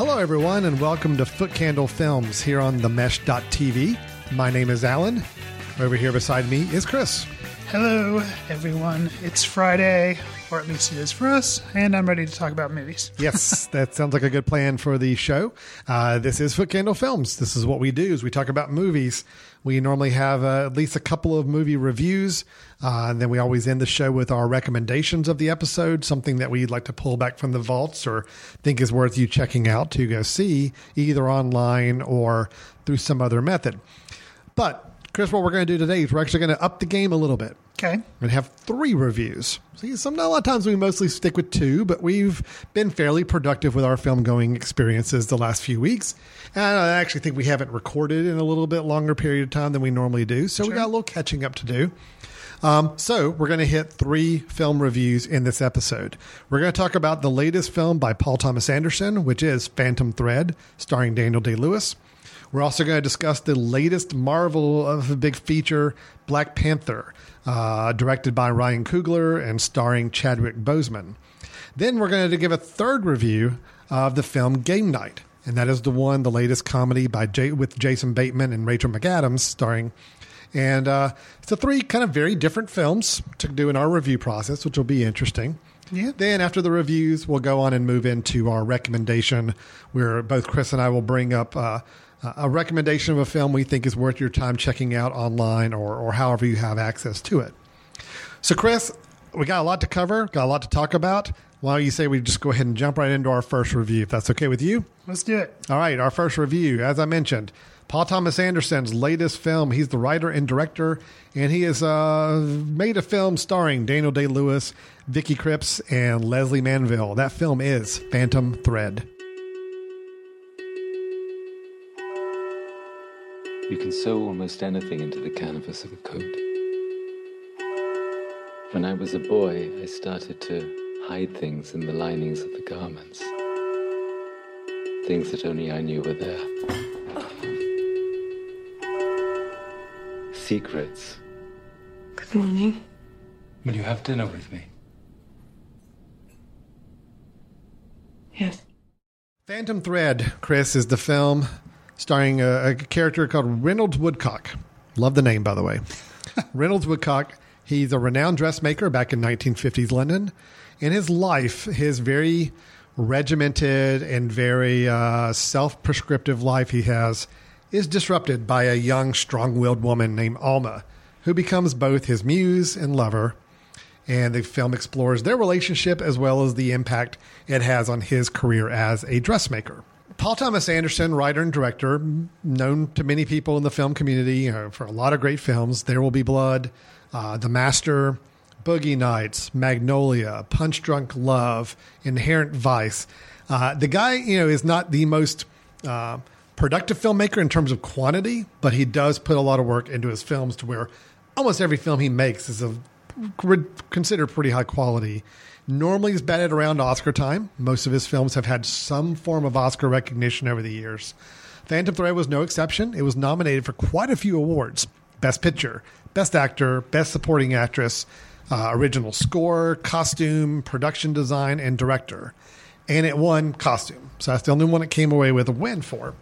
Hello, everyone, and welcome to Foot Candle Films here on themesh.tv. My name is Alan. Over here beside me is Chris. Hello, everyone. It's Friday, or at least it is for us, and I'm ready to talk about movies. yes, that sounds like a good plan for the show. Uh, this is Foot Candle Films. This is what we do: is we talk about movies. We normally have uh, at least a couple of movie reviews, uh, and then we always end the show with our recommendations of the episode, something that we'd like to pull back from the vaults or think is worth you checking out to go see, either online or through some other method. But Chris, what we're going to do today is we're actually going to up the game a little bit. Okay. We're going to have three reviews. See, some a lot of times we mostly stick with two, but we've been fairly productive with our film going experiences the last few weeks. And I actually think we haven't recorded in a little bit longer period of time than we normally do. So we got a little catching up to do. Um, so we're going to hit three film reviews in this episode. We're going to talk about the latest film by Paul Thomas Anderson, which is Phantom Thread, starring Daniel Day Lewis. We're also going to discuss the latest Marvel of a big feature, Black Panther, uh, directed by Ryan Coogler and starring Chadwick Boseman. Then we're going to give a third review of the film Game Night, and that is the one, the latest comedy by J- with Jason Bateman and Rachel McAdams, starring. And uh, it's a three kind of very different films to do in our review process, which will be interesting. Yeah. Then after the reviews, we'll go on and move into our recommendation, where both Chris and I will bring up uh, a recommendation of a film we think is worth your time checking out online or, or however you have access to it. So, Chris, we got a lot to cover, got a lot to talk about. Why don't you say we just go ahead and jump right into our first review, if that's okay with you? Let's do it. All right, our first review, as I mentioned, Paul Thomas Anderson's latest film. He's the writer and director, and he has uh, made a film starring Daniel Day Lewis, Vicky Krieps, and Lesley Manville. That film is Phantom Thread. You can sew almost anything into the canvas of a coat. When I was a boy, I started to hide things in the linings of the garments. Things that only I knew were there. Secrets. Good morning. Will you have dinner with me? Yes. Phantom Thread, Chris, is the film starring a, a, character called Reynolds Woodcock. Love the name, by the way. Reynolds Woodcock, he's a renowned dressmaker back in 1950s London. In his life, his very regimented and very uh, self prescriptive life he has is disrupted by a young, strong willed woman named Alma, who becomes both his muse and lover. And the film explores their relationship as well as the impact it has on his career as a dressmaker. Paul Thomas Anderson, writer and director, known to many people in the film community you know, for a lot of great films. There Will Be Blood, uh, The Master, Boogie Nights, Magnolia, Punch Drunk Love, Inherent Vice. Uh, the guy, you know, is not the most uh, productive filmmaker in terms of quantity, but he does put a lot of work into his films to where almost every film he makes is considered pretty high quality. Normally, he's batted around Oscar time. Most of his films have had some form of Oscar recognition over the years. Phantom Thread was no exception. It was nominated for quite a few awards Best Picture, Best Actor, Best Supporting Actress, uh, Original Score, Costume, Production Design, and Director. And it won Costume. So that's the only one it came away with a win for.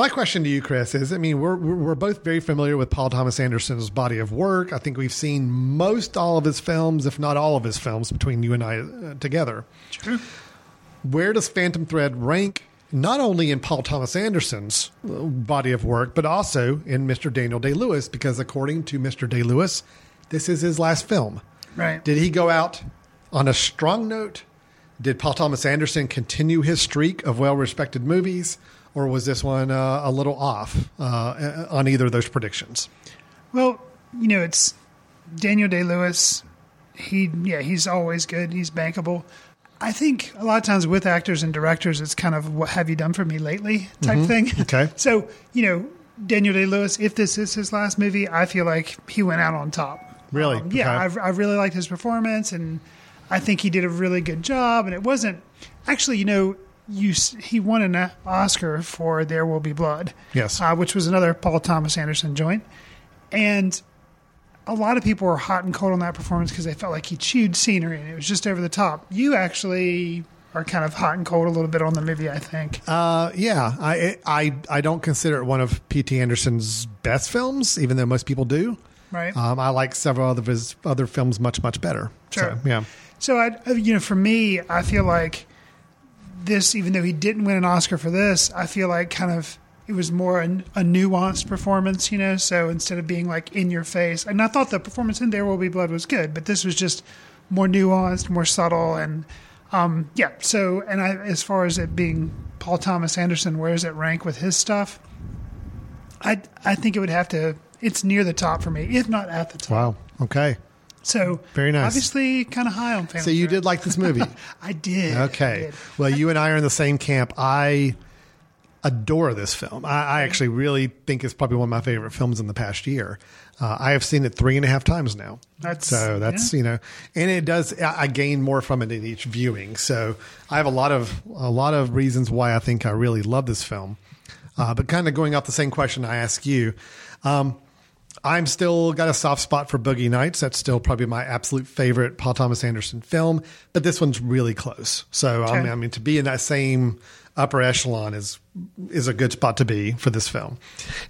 My question to you, Chris, is I mean, we're, we're both very familiar with Paul Thomas Anderson's body of work. I think we've seen most all of his films, if not all of his films, between you and I uh, together. True. Where does Phantom Thread rank, not only in Paul Thomas Anderson's uh, body of work, but also in Mr. Daniel Day Lewis? Because according to Mr. Day Lewis, this is his last film. Right. Did he go out on a strong note? Did Paul Thomas Anderson continue his streak of well respected movies? Or was this one uh, a little off uh, on either of those predictions? Well, you know, it's Daniel Day Lewis. He, yeah, he's always good. He's bankable. I think a lot of times with actors and directors, it's kind of what have you done for me lately type thing. Mm-hmm. Okay. So, you know, Daniel Day Lewis, if this is his last movie, I feel like he went out on top. Really? Um, yeah, Okay. I, I really liked his performance, and I think he did a really good job. And it wasn't actually, you know, you he won an Oscar for There Will Be Blood. Yes. uh, which was another Paul Thomas Anderson joint, and a lot of people were hot and cold on that performance because they felt like he chewed scenery and it was just over the top. You actually are kind of hot and cold a little bit on the movie, I think. Uh, yeah, I, I I don't consider it one of P.T. Anderson's best films, even though most people do. right. Um, I like several of his other films much much better. Sure. So, yeah. So I, uh, you know, for me, I feel like this, even though he didn't win an Oscar for this, I feel like kind of it was more an, a nuanced performance, you know. So instead of being like in your face, and I thought the performance in There Will Be Blood was good, but this was just more nuanced, more subtle, and um, yeah. So, and I, as far as it being Paul Thomas Anderson, where does it rank with his stuff? I I think it would have to. It's near the top for me, if not at the top. Wow. Okay. So Very nice. Obviously, kind of high on. Phantom So you Thread. did like this movie. I did. I Okay. did. Well, you and I are in the same camp. I adore this film. I, I actually really think it's probably one of my favorite films in the past year. Uh, I have seen it three and a half times now. That's- so that's yeah. you know, and it does. I I gain more from it in each viewing. So I have a lot of a lot of reasons why I think I really love this film. Uh, but kind of going off the same question I ask you, um, I'm still got a soft spot for Boogie Nights. That's still probably my absolute favorite Paul Thomas Anderson film. But this one's really close. So I, mean, I mean, to be in that same upper echelon is is a good spot to be for this film.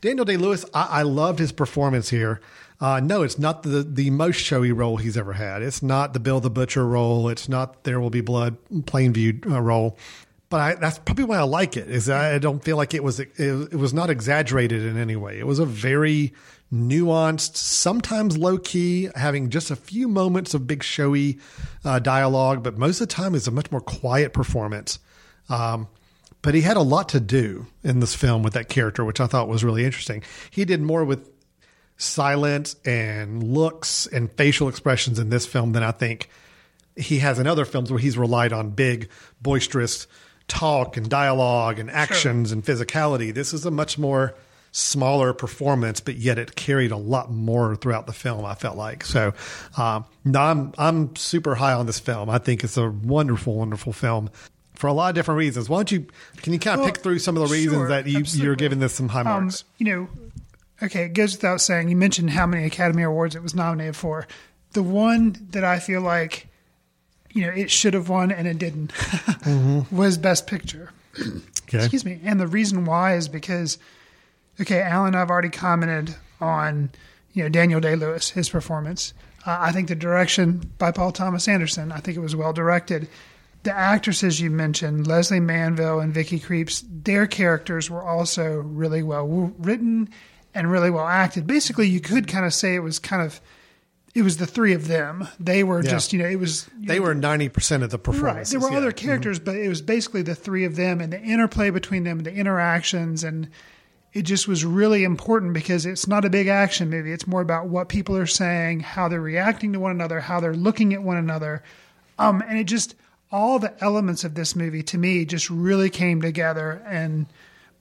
Daniel Day Lewis, I, I loved his performance here. Uh, no, it's not the the most showy role he's ever had. It's not the Bill the Butcher role. It's not There Will Be Blood Plainview uh, role. But I, that's probably why I like it. Is I don't feel like it was it, it was not exaggerated in any way. It was a very nuanced, sometimes low key, having just a few moments of big showy uh, dialogue, but most of the time it's a much more quiet performance. Um, but he had a lot to do in this film with that character, which I thought was really interesting. He did more with silence and looks and facial expressions in this film than I think he has in other films where he's relied on big, boisterous talk and dialogue and actions and physicality. This is a much more smaller performance, but yet it carried a lot more throughout the film. I felt like so. Um, no, I'm I'm super high on this film. I think it's a wonderful, wonderful film. For a lot of different reasons. Why don't you? Can you kind of Well, pick through some of the reasons sure, that you, you're giving this some high Um, marks? you know, okay, it goes without saying. You mentioned how many Academy Awards it was nominated for. The one that I feel like, you know, it should have won and it didn't was Best Picture. okay. Excuse me. And the reason why is because, okay, Alan, I've already commented on, you know, Daniel Day Lewis, his performance. Uh, I think the direction by Paul Thomas Anderson, I think it was well directed. The actresses you mentioned, Lesley Manville and Vicky Krieps, their characters were also really well written and really well acted. Basically, you could kind of say it was kind of, it was the three of them. They were Yeah. just, you know, it was. They were ninety percent of the Right. performance. There were other characters, but it was basically the three of them and the interplay between them, the interactions, and it just was really important because it's not a big action movie. It's more about what people are saying, how they're reacting to one another, how they're looking at one another. Um, and it just all the elements of this movie to me just really came together and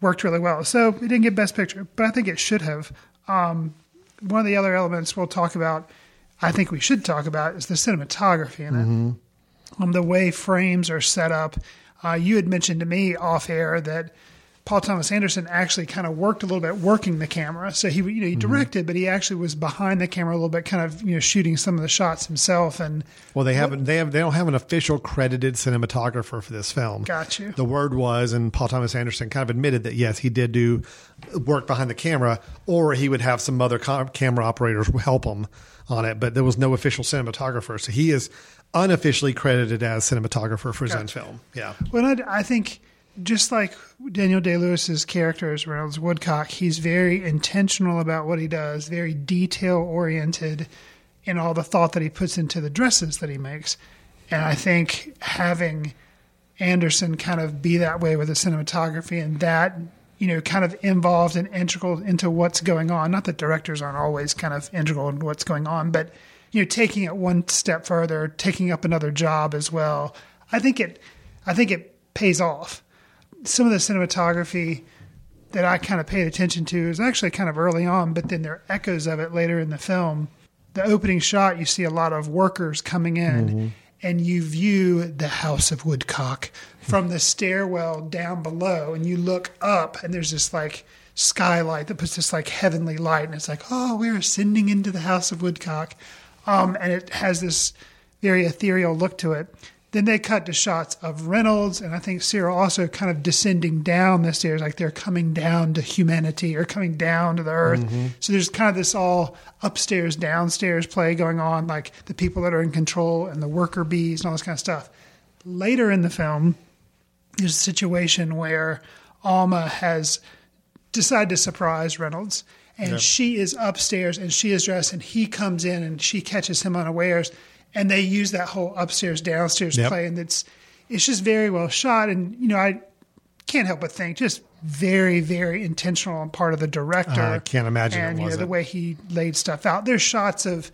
worked really well. So it didn't get Best Picture, but I think it should have. Um, one of the other elements we'll talk about, I think we should talk about, is the cinematography in it um, the way frames are set up. Uh, you had mentioned to me off air that Paul Thomas Anderson actually kind of worked a little bit working the camera. So he, you know, he mm-hmm. directed, but he actually was behind the camera a little bit, kind of, you know, shooting some of the shots himself. And Well, they haven't. They have. They don't have an official credited cinematographer for this film. Got you. The word was, and Paul Thomas Anderson kind of admitted that yes, he did do work behind the camera, or he would have some other ca- camera operators help him on it. But there was no official cinematographer, so he is unofficially credited as cinematographer for his own film. Yeah. Well, I, I think just like Daniel Day Lewis's character as Reynolds Woodcock, he's very intentional about what he does, very detail oriented in all the thought that he puts into the dresses that he makes. And I think having Anderson kind of be that way with the cinematography and that, you know, kind of involved and integral into what's going on. Not that directors aren't always kind of integral in what's going on, but, you know, taking it one step further, taking up another job as well. I think it, I think it pays off. Some of the cinematography that I kind of paid attention to is actually kind of early on, but then there are echoes of it later in the film. The opening shot, you see a lot of workers coming in, and you view the House of Woodcock from the stairwell down below, and you look up, and there's this like skylight that puts this like heavenly light, and it's like, oh, we're ascending into the House of Woodcock, um, and it has this very ethereal look to it. Then they cut to shots of Reynolds and I think Cyril also kind of descending down the stairs, like they're coming down to humanity or coming down to the earth. Mm-hmm. So there's kind of this all upstairs, downstairs play going on, like the people that are in control and the worker bees and all this kind of stuff. Later in the film, there's a situation where Alma has decided to surprise Reynolds. And she is upstairs and she is dressed, and he comes in and she catches him unawares. And they use that whole upstairs downstairs Yep. play, and it's it's just very well shot. And you know, I can't help but think just very very intentional on part of the director. I can't imagine it and you know the way he laid stuff out. There's shots of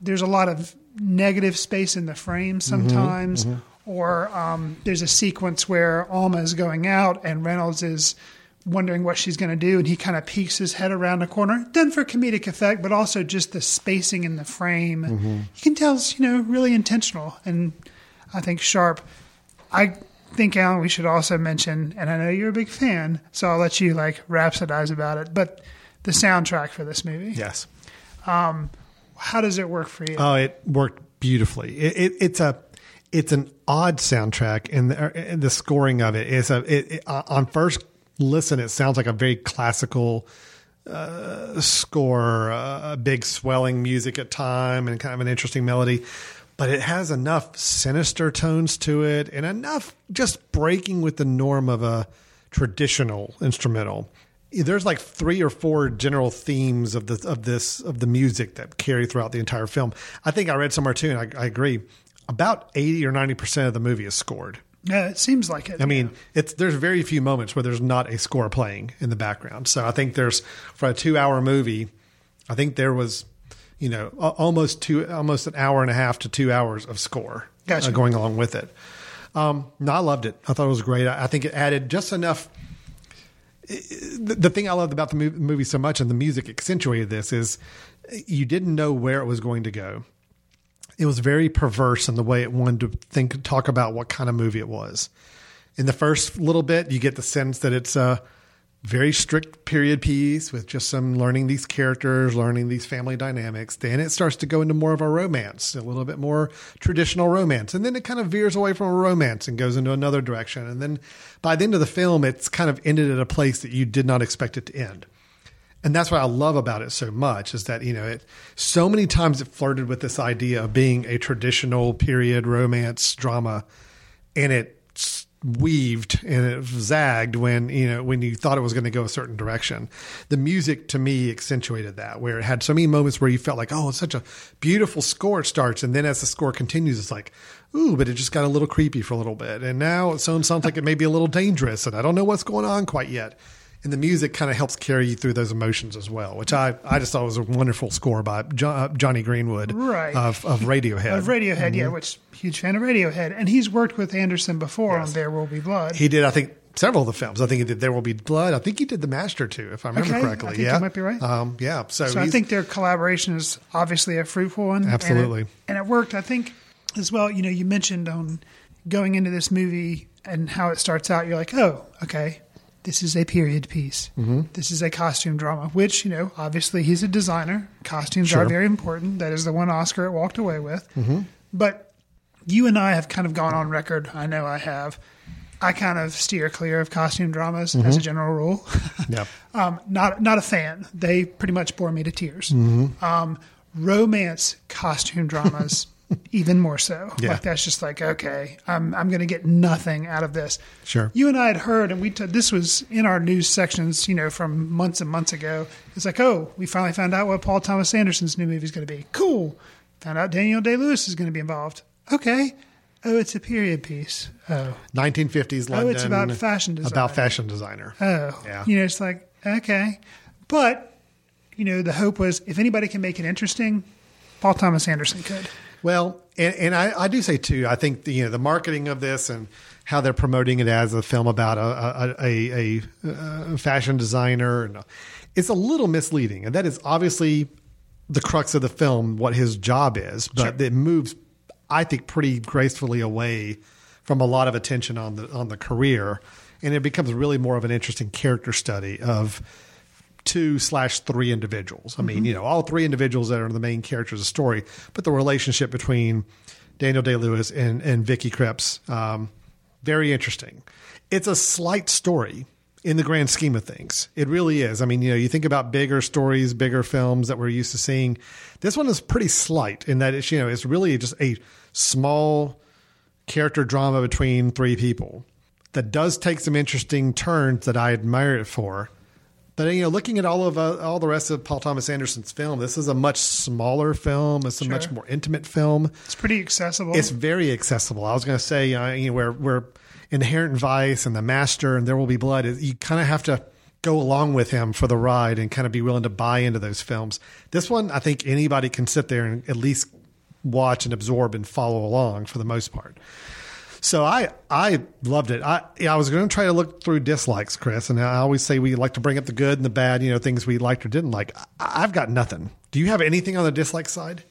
there's a lot of negative space in the frame Mm-hmm, sometimes, or um, there's a sequence where Alma is going out and Reynolds is wondering what she's going to do, and he kind of peeks his head around the corner, done for comedic effect, but also just the spacing in the frame. Mm-hmm. You can tell it's you know really intentional, and I think sharp. I think Alan, we should also mention, and I know you're a big fan, so I'll let you like rhapsodize about it, but the soundtrack for this movie. Yes. How does it work for you? Oh, it worked beautifully. It, it, it's a it's an odd soundtrack, and the, and the scoring of it is a it, it, uh, on first listen, it sounds like a very classical uh, score, uh, big swelling music at time, and kind of an interesting melody. But it has enough sinister tones to it, and enough just breaking with the norm of a traditional instrumental there's like three or four general themes of the of this of the music that carry throughout the entire film. I think I read somewhere too, and I, I agree. About eighty or ninety percent of the movie is scored. Yeah, it seems like it. I mean, it's there's very few moments where there's not a score playing in the background. So I think there's for a two hour movie, I think there was, you know, almost two almost an hour and a half to two hours of score Gotcha. uh, going along with it. Um, no, I loved it. I thought it was great. I, I think it added just enough the, the thing I loved about the movie so much and the music accentuated this is you didn't know where it was going to go. It was very perverse in the way it wanted to think talk about what kind of movie it was. In the first little bit, you get the sense that it's a very strict period piece with just some learning these characters, learning these family dynamics. Then it starts to go into more of a romance, a little bit more traditional romance. And then it kind of veers away from a romance and goes into another direction. And then by the end of the film, it's kind of ended at a place that you did not expect it to end. And that's what I love about it so much is that, you know, it so many times it flirted with this idea of being a traditional period romance drama and it weaved and it zagged when you know when you thought it was going to go a certain direction. The music to me accentuated that where it had so many moments where you felt like oh it's such a beautiful score starts and then as the score continues it's like ooh but it just got a little creepy for a little bit and now it sounds like it may be a little dangerous and i don't know what's going on quite yet and the music kind of helps carry you through those emotions as well which i, I just thought was a wonderful score by uh, Jonny Greenwood Right. of, of radiohead of Radiohead, yeah, which huge fan of Radiohead, and he's worked with Anderson before on There Will Be Blood. He did, I think, several of the films. I think he did There Will Be Blood. I think he did The Master too, if I remember Okay, correctly. I think yeah, you might be right. Um, yeah, so, so I think their collaboration is obviously a fruitful one. and it- Absolutely. and it, worked. I think as well. You know, you mentioned on going into this movie and how it starts out. You're like, oh, okay, this is a period piece. Mm-hmm. This is a costume drama. Which you know, obviously, he's a designer. Costumes Sure. are very important. That is the one Oscar it walked away with. Mm-hmm. But you and I have kind of gone on record. I know I have. I kind of steer clear of costume dramas as a general rule. yeah, um, not not a fan. They pretty much bore me to tears. Mm-hmm. Um, romance costume dramas, even more so. Yeah. Like that's just like okay, I'm I'm going to get nothing out of this. Sure. You and I had heard, and we t- this was in our news sections, you know, from months and months ago. It's like, oh, we finally found out what Paul Thomas Anderson's new movie is going to be. Cool. Found out Daniel Day Lewis is going to be involved. Okay. Oh, it's a period piece. Oh, 1950s London. Oh, it's about fashion design. About fashion designer. Oh, Yeah. You know, it's like okay, but you know, the hope was if anybody can make it interesting, Paul Thomas Anderson could. Well, and, and I, I do say too. I think the, you know the marketing of this and how they're promoting it as a film about a a, a, a, a uh, fashion designer, and uh, it's a little misleading. And that is obviously the crux of the film, what his job is. But it moves, I think, pretty gracefully away from a lot of attention on the on the career, and it becomes really more of an interesting character study of two slash three individuals. I mean, you know, all three individuals that are the main characters of the story, but the relationship between Daniel Day Lewis and and Vicky Krieps, um, very interesting. It's a slight story in the grand scheme of things. It really is. I mean, you know, you think about bigger stories, bigger films that we're used to seeing. This one is pretty slight in that it's you know it's really just a small character drama between three people that does take some interesting turns that I admire it for. But you know, looking at all of uh, all the rest of Paul Thomas Anderson's film, this is a much smaller film. It's a much more intimate film. It's pretty accessible. It's very accessible. I was going to say, uh, you know, where where Inherent Vice and The Master and There Will Be Blood, you kind of have to go along with him for the ride and kind of be willing to buy into those films. This one, I think anybody can sit there and at least watch and absorb and follow along for the most part. So I I loved it. I yeah, I was going to try to look through dislikes, Chris, and I always say we like to bring up the good and the bad, you know, things we liked or didn't like. I, I've got nothing. Do you have anything on the dislike side?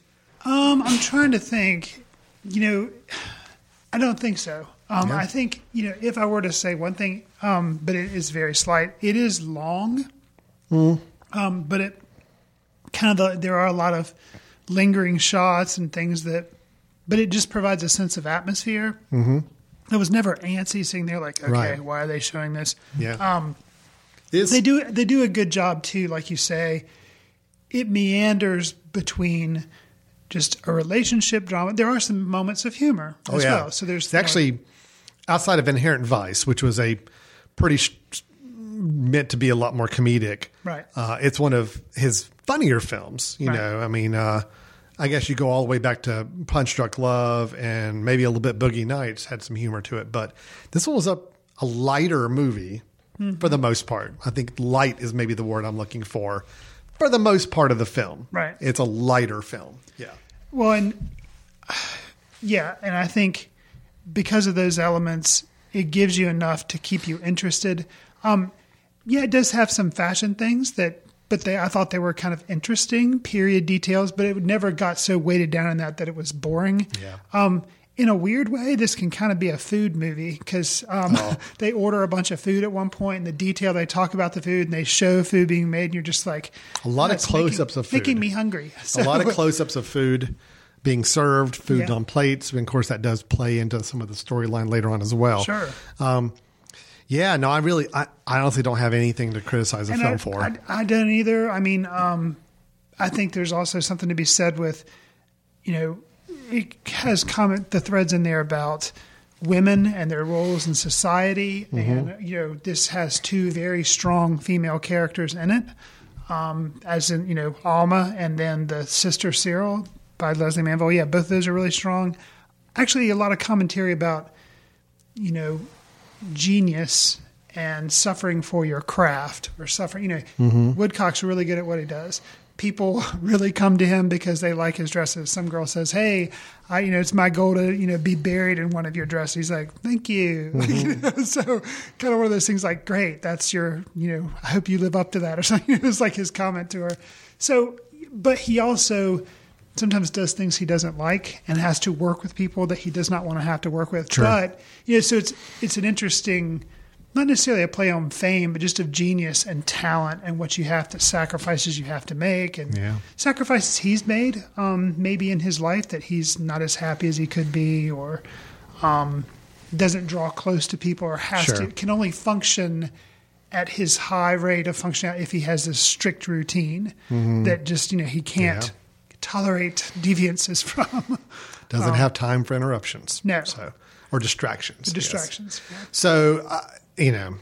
Um, I'm trying to think. You know, I don't think so. Um. I think you know if I were to say one thing, um, but it is very slight. It is long, um, but it kind of the, there are a lot of lingering shots and things that, but it just provides a sense of atmosphere. Mm-hmm. I was never antsy sitting there like, okay, Right. why are they showing this? Yeah. Um, they do they do a good job too, like you say. It meanders between just a relationship drama. There are some moments of humor Oh as yeah. well. So there's actually outside of Inherent Vice, which was a pretty sh- meant to be a lot more comedic. Right. Uh, it's one of his funnier films. You Right. know, I mean, uh, I guess you go all the way back to Punch Drunk Love and maybe a little bit Boogie Nights had some humor to it, but this one was a, a lighter movie Mm-hmm. for the most part. I think light is maybe the word I'm looking for. For the most part of the film, Right. It's a lighter film. Yeah. Well, and yeah, and I think because of those elements, it gives you enough to keep you interested. Um, yeah, it does have some fashion things that, but they I thought they were kind of interesting period details, but it never got so weighted down in that that it was boring. Yeah. Um, in a weird way, this can kind of be a food movie because um, Oh. they order a bunch of food at one point, and the detail they talk about the food and they show food being made, and you're just like A lot of close-ups of food. making me hungry. a lot of close-ups of food being served, food Yeah. on plates. And of course, that does play into some of the storyline later on as well. Sure. Um, yeah, no, I really, I, I honestly don't have anything to criticize the And film I, for. I, I don't either. I mean, um, I think there's also something to be said with, you know, it has comment the threads in there about women and their roles in society, and you know, this has two very strong female characters in it, um, as in you know Alma and then the sister Cyril by Lesley Manville. Yeah, both of those are really strong. Actually, a lot of commentary about you know genius and suffering for your craft or suffering. You know, mm-hmm. Woodcock's really good at what he does. People really come to him because they like his dresses. Some girl says, "Hey, I, you know, it's my goal to, you know, be buried in one of your dresses." He's like, "Thank you." You mm-hmm. know, so, kind of one of those things. Like, great, that's your, you know, I hope you live up to that, or something. It was like his comment to her. So, but he also sometimes does things he doesn't like and has to work with people that he does not want to have to work with. But you know, so it's it's an interesting, not necessarily a play on fame, but just of genius and talent and what you have to sacrifices you have to make and Yeah. sacrifices he's made, um, maybe in his life that he's not as happy as he could be, or um, doesn't draw close to people, or has Sure. to can only function at his high rate of functionality if he has this strict routine that just you know he can't Mm-hmm. Yeah. Tolerate deviances from Doesn't have time for interruptions. No. So, or distractions. yes. distractions. So, uh, you know,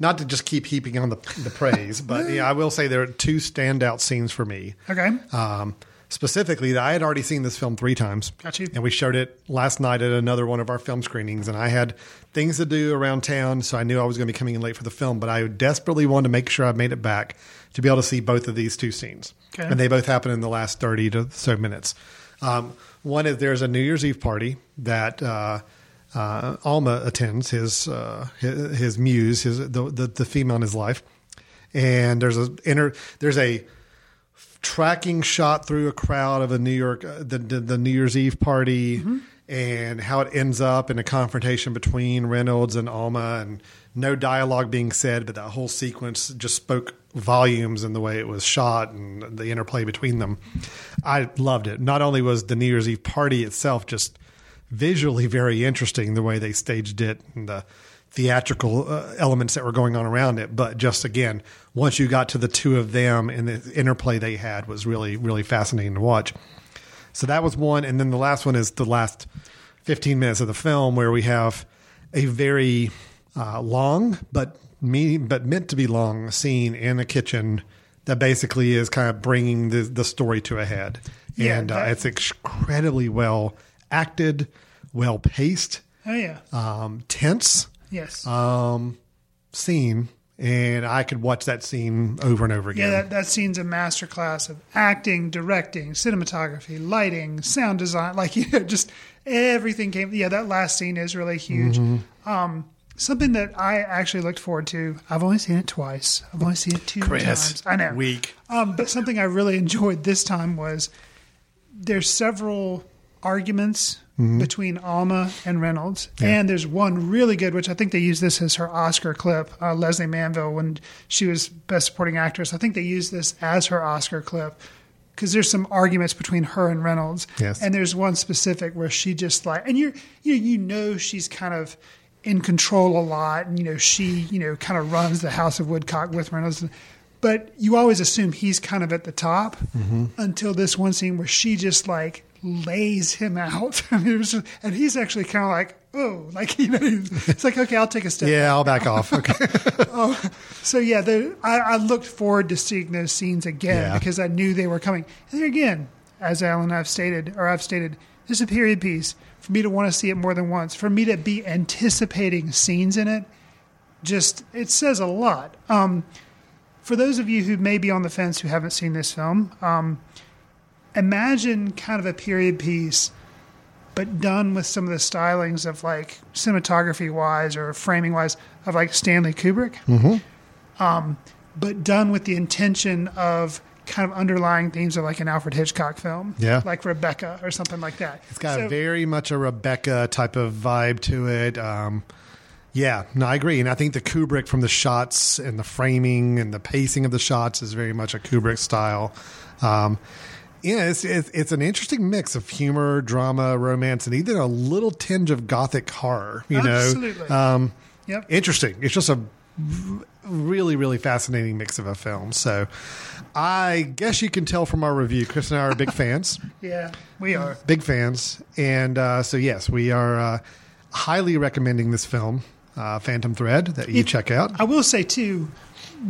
not to just keep heaping on the, the praise, but yeah, I will say there are two standout scenes for me. Okay, Um, specifically, I had already seen this film three times. Got you. And we showed it last night at another one of our film screenings. And I had things to do around town, so I knew I was going to be coming in late for the film. But I desperately wanted to make sure I made it back to be able to see both of these two scenes. Okay. And they both happen in the last thirty to so minutes. Um, one is there's a New Year's Eve party that uh, uh, Alma attends, his, uh, his his muse, his the, the the female in his life, and there's a inner there's a tracking shot through a crowd of a New York uh, the, the the New Year's Eve party and how it ends up in a confrontation between Reynolds and Alma and no dialogue being said but that whole sequence just spoke volumes and the way it was shot and the interplay between them. I loved it. Not only was the New Year's Eve party itself just visually very interesting the way they staged it and the theatrical uh, elements that were going on around it but just again once you got to the two of them and the interplay they had was really really fascinating to watch so that was one and then the last one is the last 15 minutes of the film where we have a very uh, long but me but meant to be long scene in a kitchen that basically is kind of bringing the, the story to a head Yeah, and uh, it's incredibly well acted well paced Oh yeah. um, tense yes. um, scene, and I could watch that scene over and over again. yeah, that, that scene's a masterclass of acting, directing, cinematography, lighting, sound design. Like you know, just everything came. Yeah, that last scene is really huge. Mm-hmm. Um, something that I actually looked forward to. I've only seen it twice. I've only seen it two times. I know. weak. Um, but something I really enjoyed this time was there's several arguments between Alma and Reynolds, and there's one really good, which I think they used this as her Oscar clip. Uh, Lesley Manville, when she was Best Supporting Actress, I think they used this as her Oscar clip because there's some arguments between her and Reynolds, Yes. and there's one specific where she just like, and you're you you know she's kind of in control a lot, and you know she you know kind of runs the House of Woodcock with Reynolds. But you always assume he's kind of at the top mm-hmm. until this one scene where she just like lays him out. I mean, it was just, and he's actually kind of like, oh, like, you know, it's like, okay, I'll take a step. Yeah, I'll back off. Okay. Oh, so, yeah, the, I, I looked forward to seeing those scenes again Yeah. because I knew they were coming. And there again, as Alan I've stated, or I've stated, this is a period piece. For me to want to see it more than once, for me to be anticipating scenes in it, just, it says a lot. Um, for those of you who may be on the fence who haven't seen this film, um, imagine kind of a period piece, but done with some of the stylings of like cinematography wise or framing wise of like Stanley Kubrick. Um, but done with the intention of kind of underlying themes of like an Alfred Hitchcock film, Yeah. like Rebecca or something like that. It's got So- very much a Rebecca type of vibe to it. Um, yeah, no, I agree. And I think the Kubrick from the shots and the framing and the pacing of the shots is very much a Kubrick style. Um, yeah, it's, it's, it's an interesting mix of humor, drama, romance, and even a little tinge of gothic horror. You Absolutely. know, um, Yep. interesting. It's just a really, really fascinating mix of a film. So, I guess you can tell from our review, Chris and I are big fans Yeah, we are. big fans, and uh, so yes, we are uh, highly recommending this film, uh, Phantom Thread, that you check out. I will say too,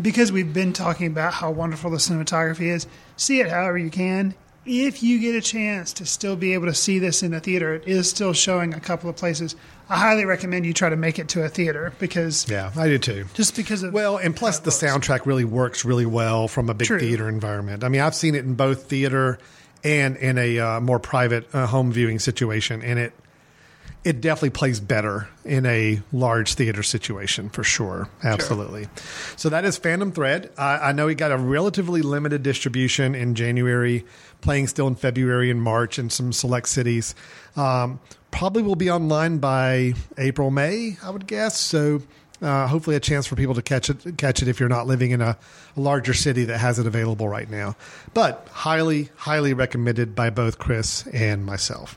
because we've been talking about how wonderful the cinematography is. See it however you can. If you get a chance to still be able to see this in the theater, it is still showing a couple of places. I highly recommend you try to make it to a theater because Yeah, I do too. just because of Well, and plus the looks. soundtrack really works really well from a big True. theater environment. I mean, I've seen it in both theater and in a uh, more private uh, home viewing situation, and it it definitely plays better in a large theater situation for sure. Absolutely. So that is Phantom Thread. I, I know he got a relatively limited distribution in January, playing still in February and March in some select cities. Um, probably will be online by April, May, I would guess. So uh, hopefully a chance for people to catch it catch it if you're not living in a, a larger city that has it available right now. But highly, highly recommended by both Chris and myself.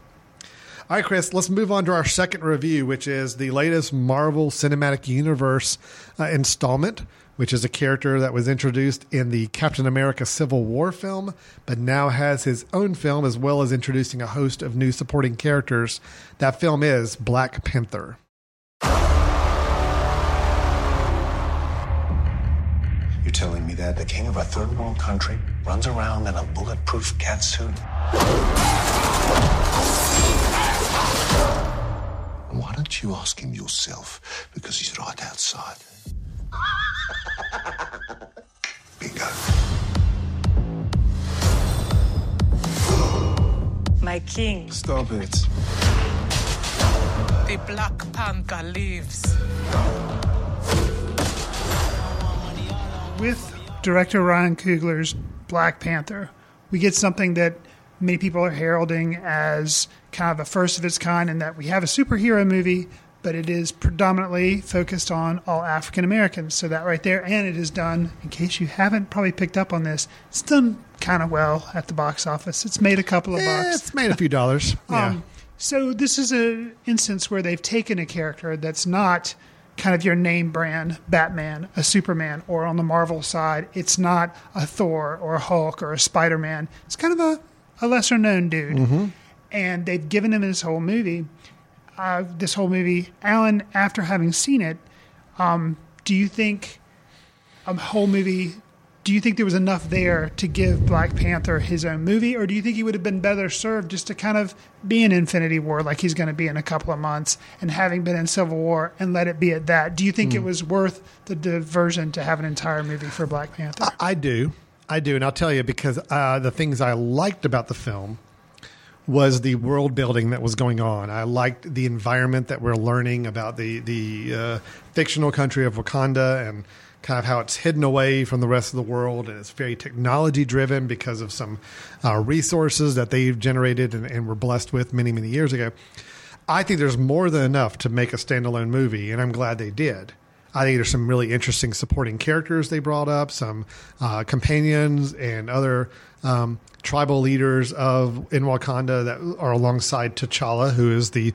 All right, Chris, let's move on to our second review, which is the latest Marvel Cinematic Universe uh, installment, which is a character that was introduced in the Captain America Civil War film, but now has his own film as well as introducing a host of new supporting characters. That film is Black Panther. You're telling me that the king of a third world country runs around in a bulletproof catsuit? Why don't you ask him yourself? Because he's right outside. Bingo. my king. Stop it. The Black Panther lives. with director Ryan Coogler's Black Panther, we get something that many people are heralding as kind of a first of its kind, in that we have a superhero movie, but it is predominantly focused on all African Americans. So that right there, and it is done. In case you haven't probably picked up on this, it's done kind of well at the box office. It's made a couple of Eh, bucks. it's made a few dollars. Yeah. Um, so this is an instance where they've taken a character that's not kind of your name brand Batman, a Superman, or on the Marvel side, it's not a Thor or a Hulk or a Spider Man. It's kind of a, a lesser known dude. And they've given him this whole movie. Uh, this whole movie, Alan, after having seen it, um, do you think a whole movie? Do you think there was enough there to give Black Panther his own movie, or do you think he would have been better served just to kind of be in Infinity War like he's going to be in a couple of months, and having been in Civil War and let it be at that? Do you think it was worth the diversion to have an entire movie for Black Panther? I do. I do. And I'll tell you because uh, the things I liked about the film was the world building that was going on. I liked the environment that we're learning about the, the uh, fictional country of Wakanda and kind of how it's hidden away from the rest of the world. And it's very technology driven because of some uh, resources that they've generated and, and were blessed with many, many years ago. I think there's more than enough to make a standalone movie, and I'm glad they did. I think there's some really interesting supporting characters they brought up, some uh, companions and other um, tribal leaders of in Wakanda that are alongside T'Challa, who is the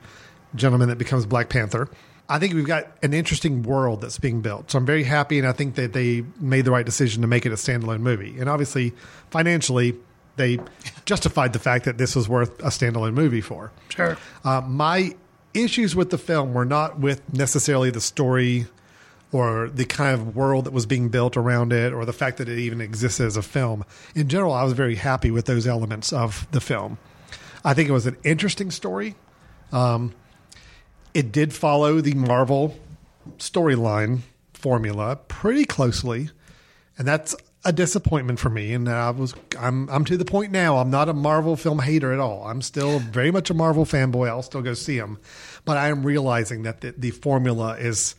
gentleman that becomes Black Panther. I think we've got an interesting world that's being built. So I'm very happy, and I think that they made the right decision to make it a standalone movie. And obviously, financially, they justified the fact that this was worth a standalone movie for. Sure. Uh, my issues with the film were not with necessarily the story or the kind of world that was being built around it or the fact that it even existed as a film. In general, I was very happy with those elements of the film. I think it was an interesting story. Um, it did follow the Marvel storyline formula pretty closely, and that's a disappointment for me. And I was I'm I'm to the point now. I'm not a Marvel film hater at all. I'm still very much a Marvel fanboy. I'll still go see them, but I am realizing that the, the formula is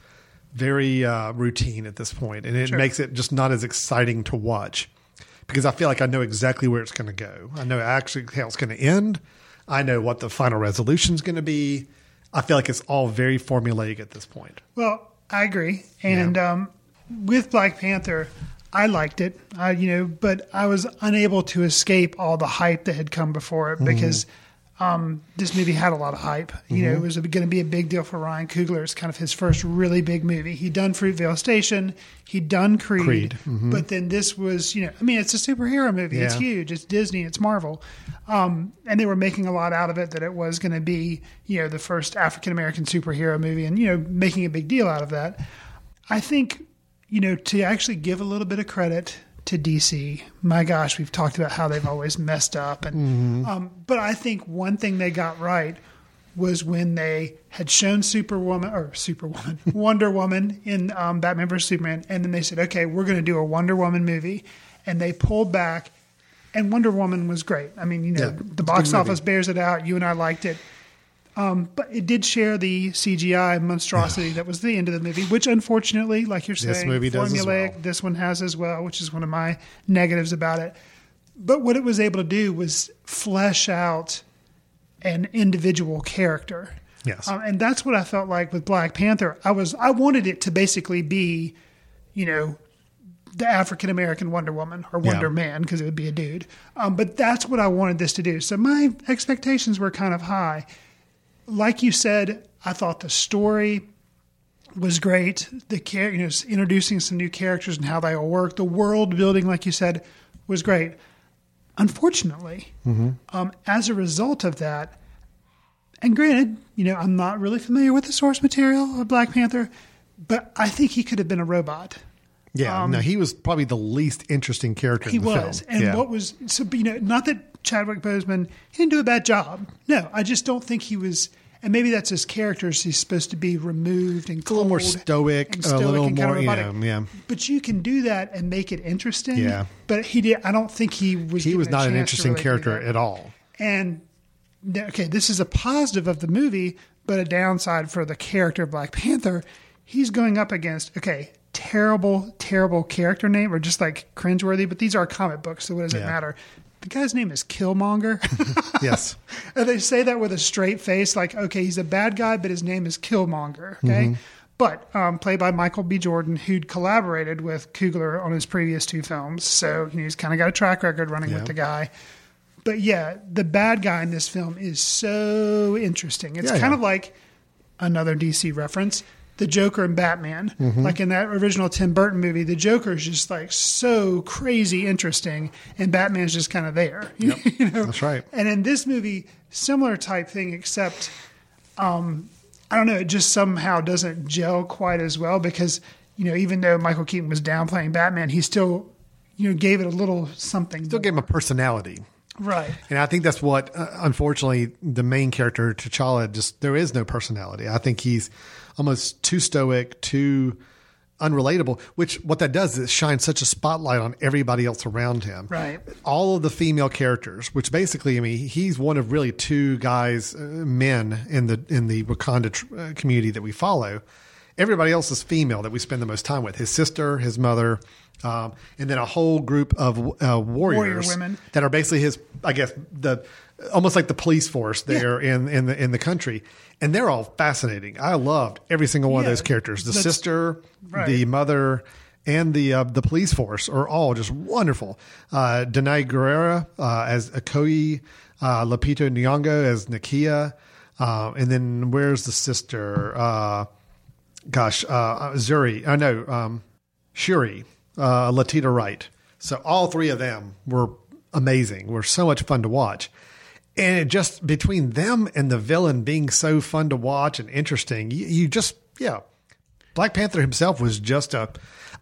very uh, routine at this point, and it Sure. makes it just not as exciting to watch because I feel like I know exactly where it's going to go. I know actually how it's going to end. I know what the final resolution is going to be. I feel like it's all very formulaic at this point. Well, I agree. And um, with Black Panther, I liked it. I, you know, but I was unable to escape all the hype that had come before it because um, this movie had a lot of hype. You know, it was going to be a big deal for Ryan Coogler. It's kind of his first really big movie. He'd done Fruitvale Station, he'd done Creed, Creed, but then this was, you know, I mean, it's a superhero movie. It's huge. It's Disney. It's Marvel. Um, and they were making a lot out of it that it was going to be, you know, the first African American superhero movie, and you know, making a big deal out of that. I think, you know, to actually give a little bit of credit to DC. My gosh, we've talked about how they've always messed up, and um, but I think one thing they got right was when they had shown Superwoman or Superwoman, Wonder Woman in um, Batman vs Superman, and then they said, okay, we're going to do a Wonder Woman movie, and they pulled back, and Wonder Woman was great. I mean, you know, Yeah, the box office bears it out. You and I liked it. Um, but it did share the CGI monstrosity that was the end of the movie, which unfortunately, like you're This saying, movie does formulaic. well. This one has as well, which is one of my negatives about it. But what it was able to do was flesh out an individual character. Yes. Um, and that's what I felt like with Black Panther. I was I wanted it to basically be, you know, the African American Wonder Woman or Wonder Yeah. Man because it would be a dude. Um, but that's what I wanted this to do. So my expectations were kind of high. Like you said, I thought the story was great. The char- you know introducing some new characters and how they all work. The world building, like you said, was great. Unfortunately, um, as a result of that, and granted, you know, I'm not really familiar with the source material of Black Panther, but I think he could have been a robot. Yeah, um, no, he was probably the least interesting character He in the was. film. And yeah. what was so you know, not that Chadwick Boseman he didn't do a bad job. No, I just don't think he was and maybe that's his character. is He's supposed to be removed and a little more stoic, and a little and kind more, of you know, yeah. But you can do that and make it interesting. Yeah. But he did. I don't think he was. He was not an interesting really character at all. And okay, this is a positive of the movie, but a downside for the character of Black Panther. He's going up against okay, terrible, terrible character name or just like cringeworthy. But these are comic books, so what does it matter? The guy's name is Killmonger. Yes. And they say that with a straight face, like, okay, he's a bad guy, but his name is Killmonger. Okay. Mm-hmm. But um, played by Michael B. Jordan, who'd collaborated with Coogler on his previous two films. So you know, he's kind of got a track record running Yeah. with the guy. But yeah, the bad guy in this film is so interesting. It's Yeah, kind yeah. of like another DC reference. The Joker and Batman. Mm-hmm. Like in that original Tim Burton movie, the Joker is just like so crazy interesting, and Batman's just kind of there. you know? That's right. And in this movie, similar type thing, except um, I don't know, it just somehow doesn't gel quite as well because you know even though Michael Keaton was downplaying Batman, he still you know gave it a little something. Still gave him a personality. right. And I think that's what, uh, unfortunately, the main character T'Challa just there is no personality. I think he's almost too stoic, too unrelatable. Which what that does is it shines such a spotlight on everybody else around him. Right. All of the female characters, which basically, I mean, he's one of really two guys, uh, men in the in the Wakanda tr- uh, community that we follow. Everybody else is female that we spend the most time with. His sister, his mother. Um, and then a whole group of uh, warriors women. that are basically his, I guess, the almost like the police force there in in the in the country, and they're all fascinating. I loved every single one Yeah, of those characters. The sister, right. the mother, and the uh, the police force are all just wonderful. Uh, Danai Gurira uh, as Okoye, uh, Lupita Nyong'o as Nakia, uh, and then where's the sister? Uh, gosh, uh, Zuri. I know um, Shuri, uh, Letitia Wright. So all three of them were amazing. Were so much fun to watch, and it just between them and the villain being so fun to watch and interesting, you, you just yeah. Black Panther himself was just a,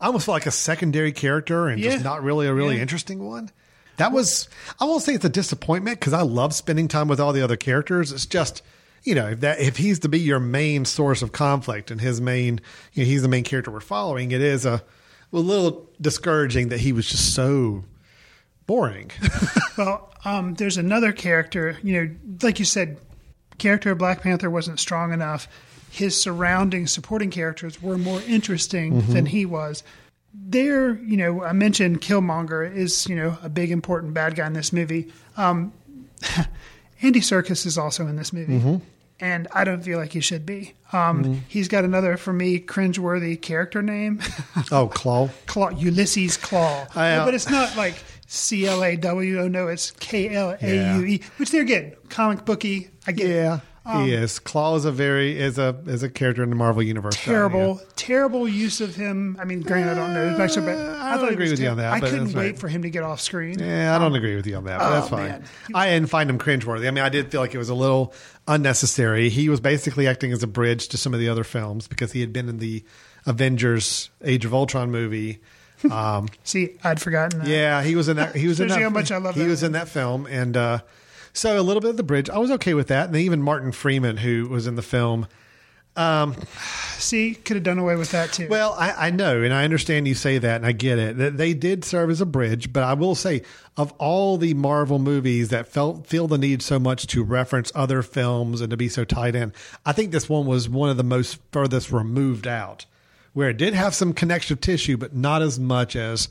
I almost felt like a secondary character and Yeah. just not really a really Yeah. interesting one. That was, I won't say it's a disappointment because I love spending time with all the other characters. It's just, you know, if that if he's to be your main source of conflict and his main, you know, he's the main character we're following, it is a, a little discouraging that he was just so boring. Well, um, there's another character, you know, like you said, character of Black Panther wasn't strong enough. His surrounding supporting characters were more interesting Mm-hmm. than he was. There, you know, I mentioned Killmonger is, you know, a big important bad guy in this movie. Um, Andy Serkis is also in this movie. Mm-hmm. And I don't feel like he should be. Um, He's got another, for me, cringeworthy character name. oh, Klaue. Klaue, Ulysses Klaue. I, uh, but it's not like C L A W. Oh no, it's K L A U E. Which they're again comic booky. I get. Yeah. he um, is. Klaue is a very, is a, is a character in the Marvel universe. Terrible, terrible use of him. I mean, granted, I don't know, but eh, I don't thought agree was with you on that, I couldn't wait right. for him to get off screen. Yeah, I don't agree with you on that, but that's oh, fine. Oh, man. I didn't find him cringeworthy. I mean, I did feel like it was a little unnecessary. He was basically acting as a bridge to some of the other films because he had been in the Avengers Age of Ultron movie. Um, See, I'd forgotten that. yeah, he was in that. He was in that. how much I love He that was in that film, and uh, so a little bit of the bridge. I was okay with that, and then even Martin Freeman, who was in the film. See, could have done away with that too. Well, I, I know, and I understand you say that, and I get it. That they did serve as a bridge, but I will say, of all the Marvel movies that felt feel the need so much to reference other films and to be so tied in, I think this one was one of the most furthest removed out, where it did have some connective tissue, but not as much as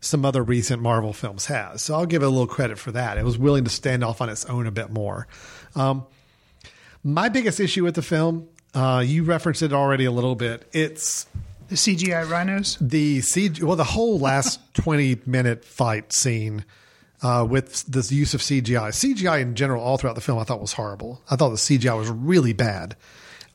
some other recent Marvel films has. So I'll give it a little credit for that. It was willing to stand off on its own a bit more. Um, my biggest issue with the film, uh, you referenced it already a little bit. It's the CGI rhinos. the CG, well, the whole last 20 minute fight scene uh, with the use of CGI. CGI in general, all throughout the film, I thought was horrible. I thought the CGI was really bad.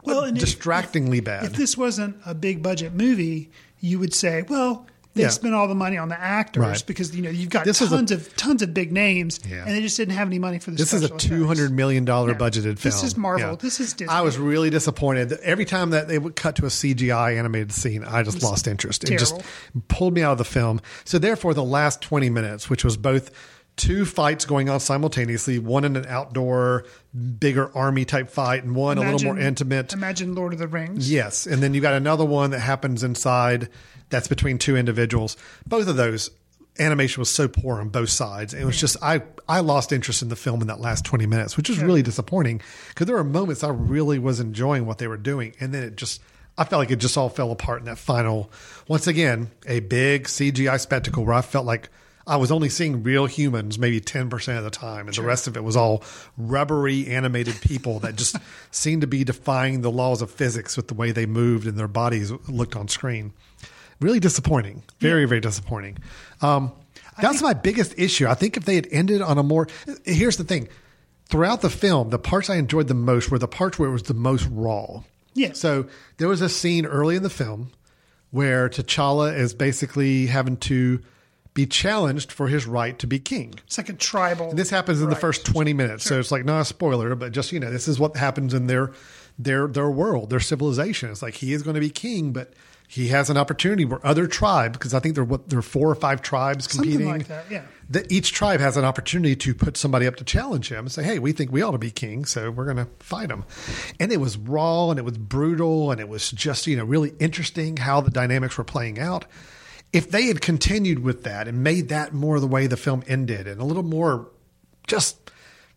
Well, and if- distractingly bad. If this wasn't a big budget movie, you would say, well, they Yeah. spent all the money on the actors Right. because you know you've got This is a- tons of tons of big names, Yeah. and they just didn't have any money for the. This is a two hundred million dollar Yeah. budgeted film. This is Marvel. This is Disney. I was really disappointed. Every time that they would cut to a CGI animated scene, I just lost interest. It just pulled me out of the film. So therefore, the last twenty minutes, which was both two fights going on simultaneously, one in an outdoor, bigger army type fight, and one a little more intimate. Imagine Lord of the Rings. Yes, and then you got another one that happens inside. That's between two individuals. Both of those animation was so poor on both sides. It was just I I lost interest in the film in that last twenty minutes, which was really disappointing because there were moments I really was enjoying what they were doing, and then it just I felt like it just all fell apart in that final. Once again, a big CGI spectacle where I felt like I was only seeing real humans maybe 10% of the time, and the rest of it was all rubbery animated people that just seemed to be defying the laws of physics with the way they moved and their bodies looked on screen. Really disappointing. Very, very disappointing. Um, that's my biggest issue. I think if they had ended on a more. Here's the thing throughout the film, the parts I enjoyed the most were the parts where it was the most raw. Yeah. So there was a scene early in the film where T'Challa is basically having to be challenged for his right to be king. It's like a tribal. And this happens in the first 20 minutes. So it's like not a spoiler, but just you know, this is what happens in their their their world, their civilization. It's like he is going to be king, but he has an opportunity where other tribes, because I think there what there are four or five tribes Something competing. like that, yeah. That each tribe has an opportunity to put somebody up to challenge him and say, "Hey, we think we ought to be king, so we're going to fight him." And it was raw and it was brutal and it was just you know really interesting how the dynamics were playing out. If they had continued with that and made that more the way the film ended and a little more just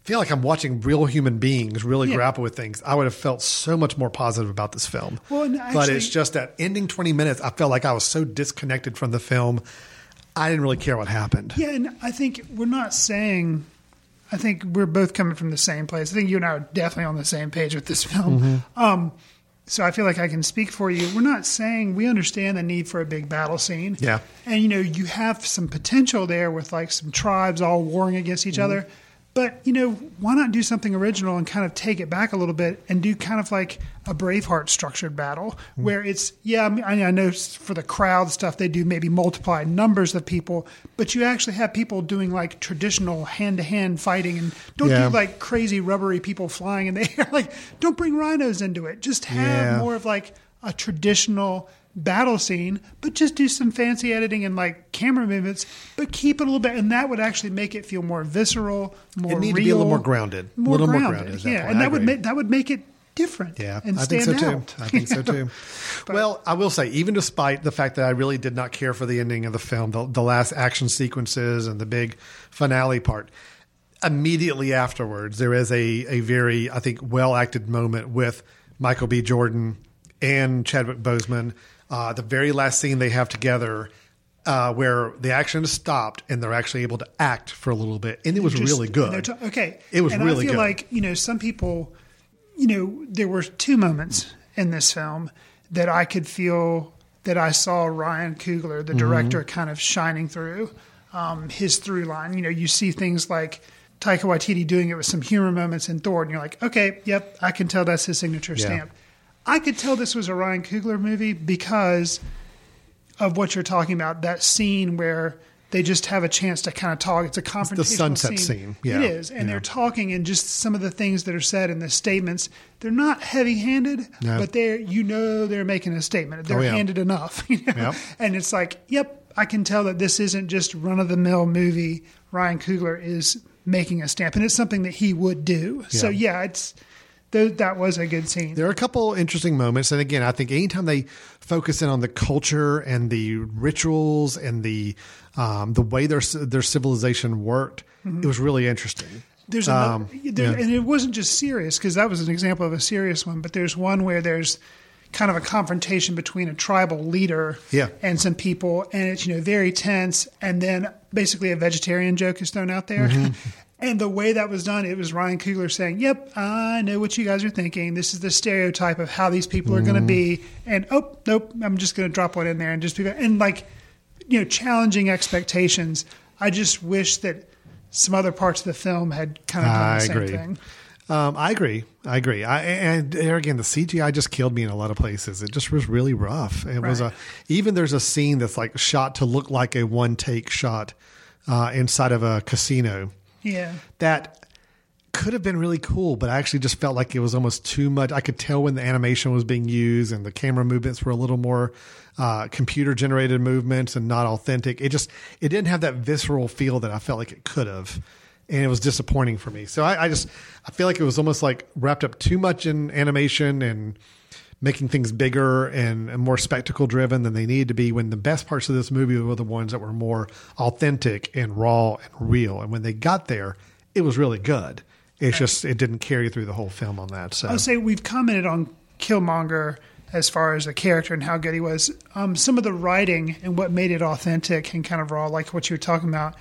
feel like I'm watching real human beings really Yeah. grapple with things, I would have felt so much more positive about this film. Well, and but it's just that ending 20 minutes, I felt like I was so disconnected from the film. I didn't really care what happened. Yeah, and I think we're not saying. I think we're both coming from the same place. I think you and I are definitely on the same page with this film. Mm-hmm. Um, so I feel like I can speak for you. We're not saying we understand the need for a big battle scene. Yeah. and you know you have some potential there with like some tribes all warring against each Mm-hmm. other. But you know, why not do something original and kind of take it back a little bit and do kind of like a Braveheart structured battle Mm-hmm. where it's yeah, I, mean, I know for the crowd stuff they do maybe multiply numbers of people, but you actually have people doing like traditional hand to hand fighting and don't Yeah. do like crazy rubbery people flying in the air. Like don't bring rhinos into it. Just have Yeah. more of like a traditional battle scene, but just do some fancy editing and like camera movements, but keep it a little bit, and that would actually make it feel more visceral, more It need real, to be a little more grounded. A more little more grounded. grounded yeah, and I that would make that would make it different. Yeah, and I think so stand too. out. I think so too. well, I will say, even despite the fact that I really did not care for the ending of the film, the, the last action sequences and the big finale part, immediately afterwards, there is a, a very, I think, well acted moment with Michael B. Jordan and Chadwick Boseman. Uh, the very last scene they have together. Uh, where the action is stopped and they're actually able to act for a little bit, and it was Just- really good. they're okay, it was and really I feel good. like you know some people, you know, there were two moments in this film that I could feel that I saw Ryan Coogler, Mm-hmm. the director, kind of shining through um, his through line. You know, you see things like. Taika Waititi doing it with some humor moments in Thor, and you're like, okay, yep, I can tell that's his signature Yeah. stamp. I could tell this was a Ryan Coogler movie because of what you're talking about. That scene where they just have a chance to kind of talk. It's a confrontational sunset scene. Yeah. It is, and Yeah. they're talking, and just some of the things that are said in the statements. They're not heavy-handed, No. but they're you know they're making a statement. They're Oh, yeah. handed enough, you know? Yep. and it's like, yep, I can tell that this isn't just run-of-the-mill movie. Ryan Coogler is making a stamp, and it's something that he would do. So yeah, it's. Th- That was a good scene. There are a couple interesting moments, and again, I think anytime they focus in on the culture and the rituals and the um, the way their their civilization worked, it was really interesting. There's another, Um, there, yeah. and it wasn't just serious because that was an example of a serious one. But there's one where there's kind of a confrontation between a tribal leader Yeah. and some people, and it's you know very tense. And then basically a vegetarian joke is thrown out there. Mm-hmm. And the way that was done, it was Ryan Coogler saying, "Yep, I know what you guys are thinking. This is the stereotype of how these people are going to be." And oh, nope, I'm just going to drop one in there and just be and like, you know, challenging expectations. I just wish that some other parts of the film had kind of done I the same agree. thing. Um, I agree. I agree. I, and there again, the CGI just killed me in a lot of places. It just was really rough. It was a even there's a scene that's like shot to look like a one take shot uh, inside of a casino. Yeah. that could have been really cool, but I actually just felt like it was almost too much. I could tell when the animation was being used and the camera movements were a little more uh, computer generated movements and not authentic. It just it didn't have that visceral feel that I felt like it could have, and it was disappointing for me. So I, I just I feel like it was almost like wrapped up too much in animation and making things bigger and, and more spectacle driven than they needed to be. When the best parts of this movie were the ones that were more authentic and raw and real. And when they got there, it was really good. It's just it didn't carry through the whole film on that. So I'll say we've commented on Killmonger as far as the character and how good he was. Um, some of the writing and what made it authentic and kind of raw, like what you were talking about,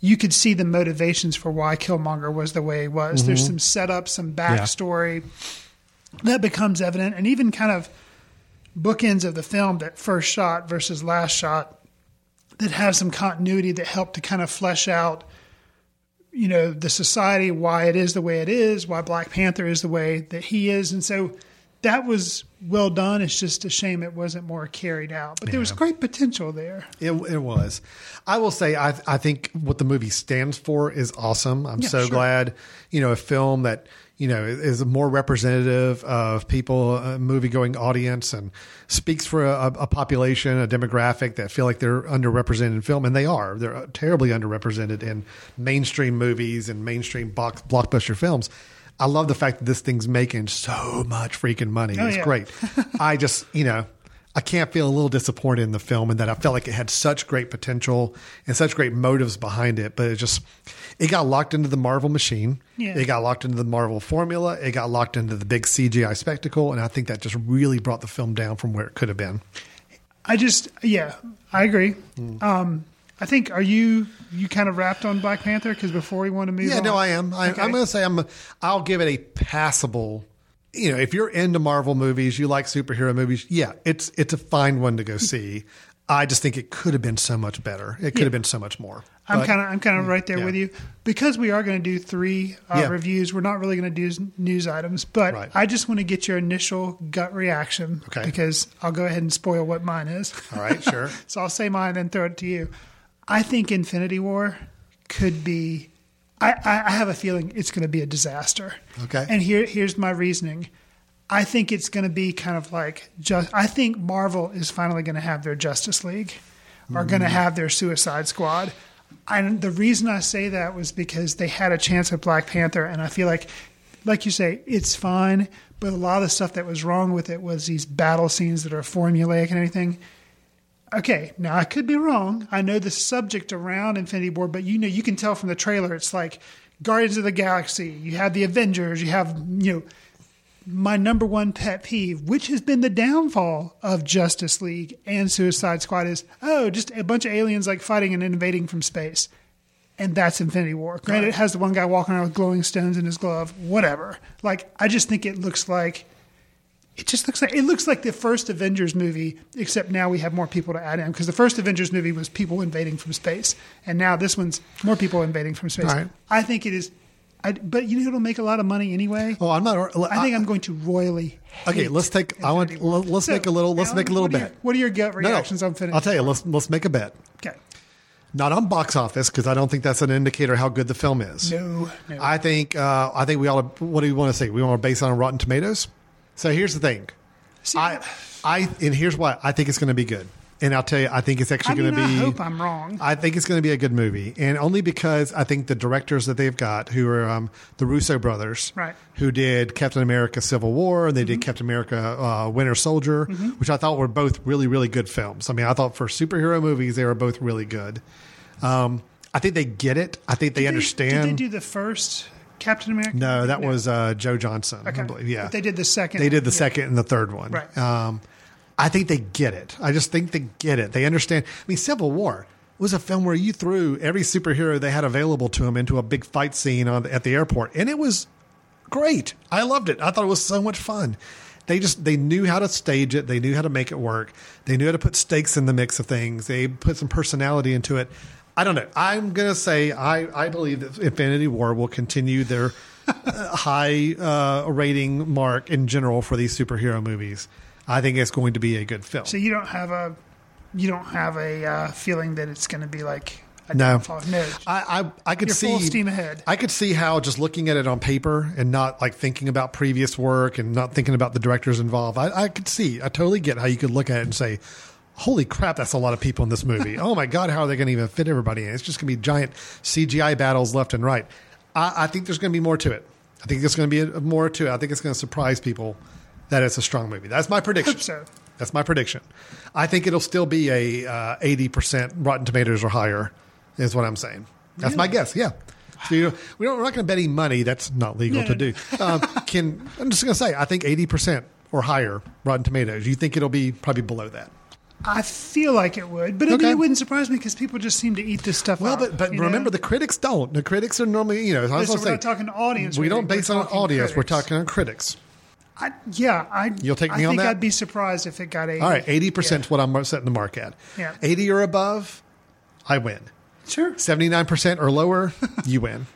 you could see the motivations for why Killmonger was the way he was. There's some setup, some backstory that becomes evident, and even kind of bookends of the film that first shot versus last shot that have some continuity that help to kind of flesh out you know the society why it is the way it is why black panther is the way that he is. And so that was well done it's just a shame it wasn't more carried out but there was great potential there It, it was. I will say, I, I think what the movie stands for is awesome. I'm Yeah, so sure. glad, you know, a film that, you know, is more representative of people, uh, a movie going audience and speaks for a, a population, a demographic that feel like they're underrepresented in film. And they are. They're terribly underrepresented in mainstream movies and mainstream box, blockbuster films. I love the fact that this thing's making so much freaking money. Oh, it's yeah. great. I just, you know, I can't feel a little disappointed in the film and that I felt like it had such great potential and such great motives behind it, but it just it got locked into the Marvel machine. Yeah. It got locked into the Marvel formula. It got locked into the big CGI spectacle, and I think that just really brought the film down from where it could have been. i just yeah i agree Mm. um, i think are you you kind of wrapped on black panther because before we want to move Yeah, on no, I am. I, Okay. I'm going to say I'm. I'll give it a passable. You know, if you're into Marvel movies, you like superhero movies. Yeah, it's it's a fine one to go see. I just think it could have been so much better. It could Yeah. have been so much more. I'm kind of I'm kind of right there yeah. with you because we are going to do three uh, Yeah. reviews. We're not really going to do news items, but Right. I just want to get your initial gut reaction Okay. because I'll go ahead and spoil what mine is. All right, sure. so I'll say mine and throw it to you. I think Infinity War could be. I, I have a feeling it's going to be a disaster. Okay. And here here's my reasoning. I think it's going to be kind of like just. I think Marvel is finally going to have their Justice League, are going to mm. have their Suicide Squad. And the reason I say that was because they had a chance with Black Panther, and I feel like, like you say, it's fine. But a lot of the stuff that was wrong with it was these battle scenes that are formulaic and everything. Okay, now I could be wrong. I know the subject around Infinity War, but you know, you can tell from the trailer, it's like Guardians of the Galaxy. You have the Avengers. You have you know my number one pet peeve, which has been the downfall of Justice League and Suicide Squad, is oh, just a bunch of aliens like fighting and invading from space. And that's Infinity War. Granted, it has the one guy walking around with glowing stones in his glove, whatever. Like, I just think it looks like it just looks like it looks like the first Avengers movie, except now we have more people to add in because the first Avengers movie was people invading from space, and now this one's more people invading from space. Right. I think it is, I, but you know it'll make a lot of money anyway. Oh, I'm not. I think I'm going to royally. Okay, let's take. I want. Infinity War. Let's So, make a little. Let's Alan, make a little what are your- bet. what are your gut no, reactions on Infinity? I'll tell you. Let's let's make a bet. Okay. Not on box office because I don't think that's an indicator how good the film is. No, no. I think. Uh, I think we ought to. What do you want to say? We want to base it on Rotten Tomatoes. So here's the thing. See, I, I, and here's why I think it's going to be good. And I'll tell you, I think it's actually I going to be. I hope I'm wrong. I think it's going to be a good movie, and only because I think the directors that they've got, who are um, the Russo brothers, Right. who did Captain America: Civil War, and they did Captain America: uh, Winter Soldier, which I thought were both really, really good films. I mean, I thought for superhero movies, they were both really good. Um, I think they get it. I think they Did understand. Did they do the first Captain America? no, that was uh, Joe Johnston. I Okay. believe. Yeah, But they did the second. they did the yeah. second and the third one. Right. Um, I think they get it. I just think they get it. They understand. I mean, Civil War was a film where you threw every superhero they had available to them into a big fight scene on at the airport, and it was great. I loved it. I thought it was so much fun. They just they knew how to stage it. They knew how to make it work. They knew how to put stakes in the mix of things. They put some personality into it. I don't know. I'm gonna say I I believe that Infinity War will continue their uh, high uh, rating mark in general for these superhero movies. I think it's going to be a good film. So you don't have a, you don't have a uh, feeling that it's going to be like a No. downfall. No. I, I I could You're see full steam ahead. I could see how just looking at it on paper and not like thinking about previous work and not thinking about the directors involved. I, I could see. I totally get how you could look at it and say, "Holy crap, that's a lot of people in this movie." oh my god, how are they going to even fit everybody in? It's just going to be giant CGI battles left and right. I, I think there's going to be more to it. I think there's going to be a, more to it. I think it's going to surprise people that it's a strong movie. That's my prediction. So. That's my prediction. I think it'll still be a uh, eighty percent Rotten Tomatoes or higher. Is what I'm saying. That's my guess. Yeah. So you know, we don't, we're not going to bet any money. That's not legal No, to no, do. Um, can I'm just going to say I think eighty percent or higher Rotten Tomatoes. You think it'll be probably below that? I feel like it would, but I Okay. mean, it wouldn't surprise me because people just seem to eat this stuff Well, up. but but you know? remember the critics don't. The critics are normally you know. I was So we're to not say talking audience. we don't base on audience. We're talking on critics. I, yeah, I. You'll take I me on think that? I'd be surprised if it got eighty. All right, eighty percent is what I'm setting the mark at. Yeah. eighty or above, I win. Sure. Seventy nine percent or lower, you win.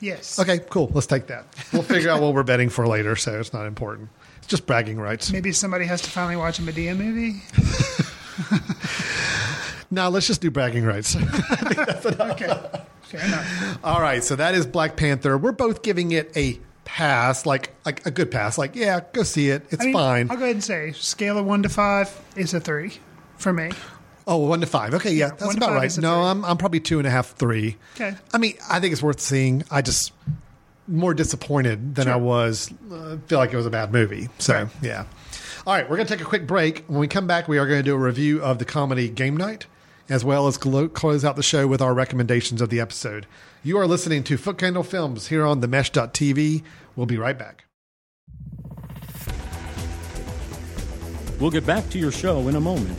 Yes. Okay, cool. Let's take that. We'll figure out what we're betting for later, so it's not important. It's just bragging rights. Maybe somebody has to finally watch a Madea movie. Now let's just do bragging rights. Okay. Fair enough. All right, so that is Black Panther. We're both giving it a pass, like like a good pass. Like, yeah, go see it. It's I mean, fine. I'll go ahead and say scale of one to five is a three for me. Oh, one to five. Okay, yeah, that's about right. No, three. I'm I'm probably two and a half, three. Okay. I mean, I think it's worth seeing. I just more disappointed than I was. Uh, feel like it was a bad movie. So yeah. All right, we're going to take a quick break. When we come back, we are going to do a review of the comedy Game Night, as well as glo- close out the show with our recommendations of the episode. You are listening to Foot Candle Films here on the Mesh.tv. We'll be right back. We'll get back to your show in a moment.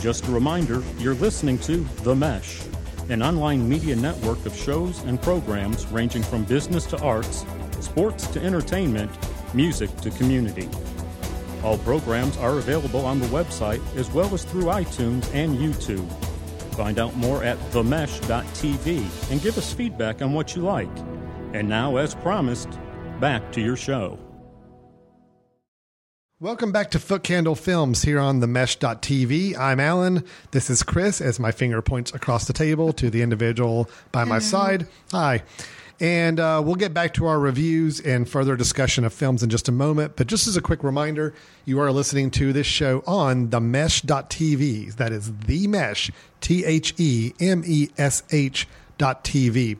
Just a reminder you're listening to The Mesh, an online media network of shows and programs ranging from business to arts, sports to entertainment, music to community. All programs are available on the website as well as through iTunes and YouTube. Find out more at themesh.tv and give us feedback on what you like. And now, as promised, back to your show. Welcome back to Foot Candle Films here on themesh.tv. I'm Alan. This is Chris as my finger points across the table to the individual by my side. Hi. And uh, we'll get back to our reviews and further discussion of films in just a moment. But just as a quick reminder, you are listening to this show on the Mesh.tv. That is the Mesh, T H E M E S H dot TV.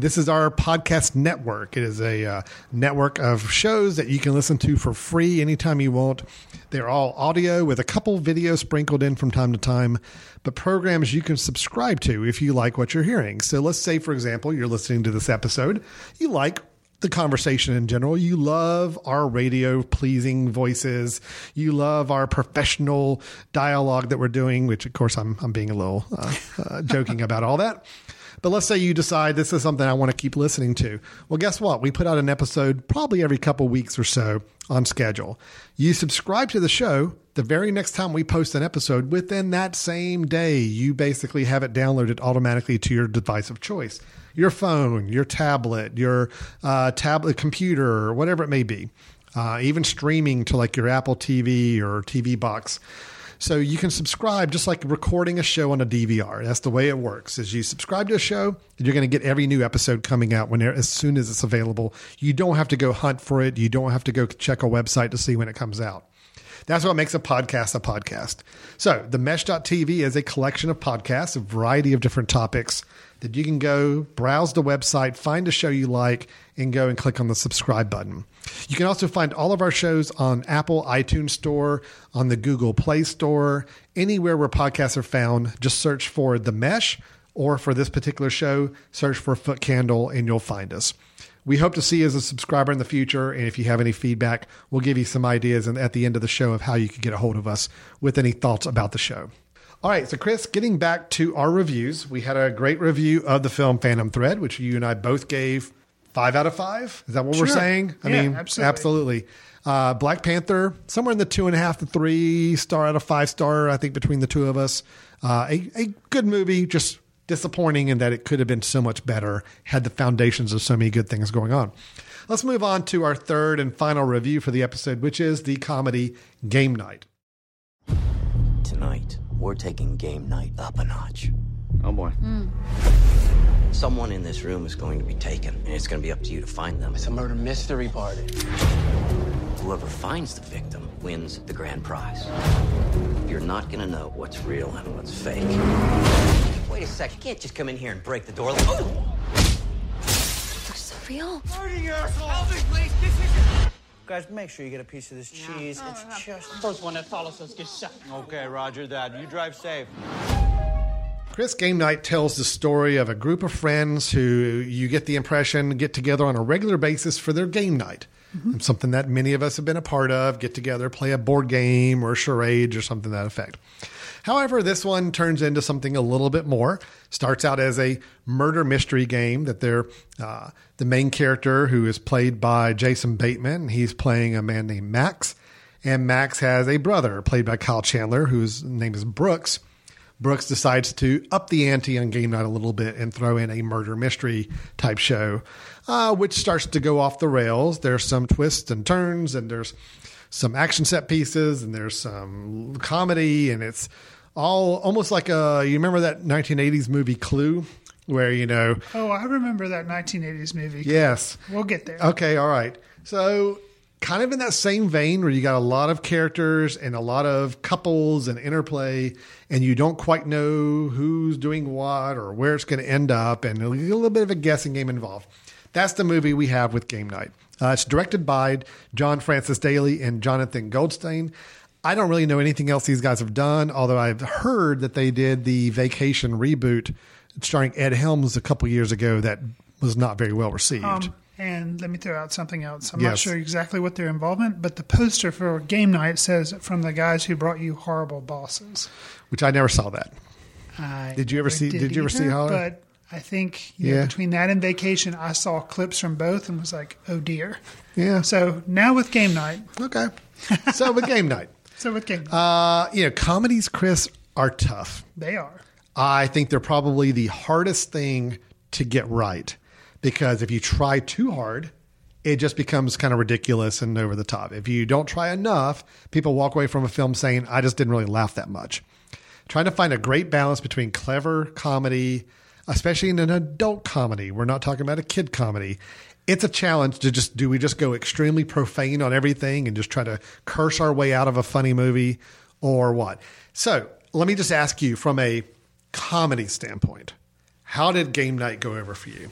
This is our podcast network. It is a uh, network of shows that you can listen to for free anytime you want. They're all audio with a couple videos sprinkled in from time to time, but programs you can subscribe to if you like what you're hearing. So let's say, for example, you're listening to this episode, you like the conversation in general. You love our radio pleasing voices. You love our professional dialogue that we're doing, which of course I'm, I'm being a little uh, uh, joking about all that. But let's say you decide this is something I want to keep listening to. Well, guess what? We put out an episode probably every couple weeks or so on schedule. You subscribe to the show the very next time we post an episode within that same day. You basically have it downloaded automatically to your device of choice your phone, your tablet, your uh, tablet computer, whatever it may be. Uh, even streaming to like your Apple TV or TV box. So you can subscribe just like recording a show on a DVR. That's the way it works. Is you subscribe to a show, you're going to get every new episode coming out when as soon as it's available. You don't have to go hunt for it. You don't have to go check a website to see when it comes out. That's what makes a podcast a podcast. So, the mesh.tv is a collection of podcasts, a variety of different topics that you can go browse the website, find a show you like, and go and click on the subscribe button. You can also find all of our shows on Apple iTunes Store, on the Google Play Store, anywhere where podcasts are found. Just search for The Mesh, or for this particular show, search for Foot Candle, and you'll find us. We hope to see you as a subscriber in the future. And if you have any feedback, we'll give you some ideas at the end of the show of how you can get a hold of us with any thoughts about the show. All right, so Chris, getting back to our reviews, we had a great review of the film Phantom Thread, which you and I both gave five out of five. Is that what we're saying? I Yeah, mean, absolutely. absolutely. Uh, Black Panther, somewhere in the two and a half to three star out of five star, I think, between the two of us. Uh, a, a good movie, just disappointing in that it could have been so much better had the foundations of so many good things going on. Let's move on to our third and final review for the episode, which is the comedy Game Night. Tonight, we're taking game night up a notch. Oh boy. Hmm. Someone in this room is going to be taken, and it's going to be up to you to find them. It's a murder mystery party. Whoever finds the victim wins the grand prize. You're not going to know what's real and what's fake. Wait a sec, you can't just come in here and break the door. Oh! Looks so real. Guys, make sure you get a piece of this cheese. Oh, it's just. First one that follows us gets shot. Okay, Roger that. You drive safe. Chris Game Night tells the story of a group of friends who you get the impression get together on a regular basis for their game night. Mm-hmm. Something that many of us have been a part of get together, play a board game or charades or something to that effect. However, this one turns into something a little bit more. Starts out as a murder mystery game that they're uh, the main character, who is played by Jason Bateman, he's playing a man named Max. And Max has a brother played by Kyle Chandler, whose name is Brooks. Brooks decides to up the ante on game night a little bit and throw in a murder mystery type show, uh, which starts to go off the rails. There's some twists and turns, and there's some action set pieces, and there's some comedy, and it's all almost like a. You remember that 1980s movie Clue, where you know Oh, I remember that 1980s movie. Yes. We'll get there. Okay, all right. So, kind of in that same vein where you got a lot of characters and a lot of couples and interplay, and you don't quite know who's doing what or where it's going to end up, and a little bit of a guessing game involved. That's the movie we have with Game Night. Uh, it's directed by John Francis Daley and Jonathan Goldstein. I don't really know anything else these guys have done, although I've heard that they did the Vacation reboot starring Ed Helms a couple years ago that was not very well received. Um, and let me throw out something else. I'm not sure exactly what their involvement, but the poster for game night says from the guys who brought you horrible bosses. which I never saw that. I Did you ever see- did you ever see Holler? But I think you know, Yeah. between that and vacation, I saw clips from both and was like, oh dear. Yeah. So now with game night. Okay. So with game night, So with night, uh, you know, comedies, Chris, are tough. they are. I think they're probably the hardest thing to get right because if you try too hard, it just becomes kind of ridiculous and over the top. If you don't try enough, people walk away from a film saying, I just didn't really laugh that much. Trying to find a great balance between clever comedy, especially in an adult comedy. We're not talking about a kid comedy. It's a challenge to just do we just go extremely profane on everything and just try to curse our way out of a funny movie or what? So let me just ask you from a comedy standpoint, how did game night go over for you?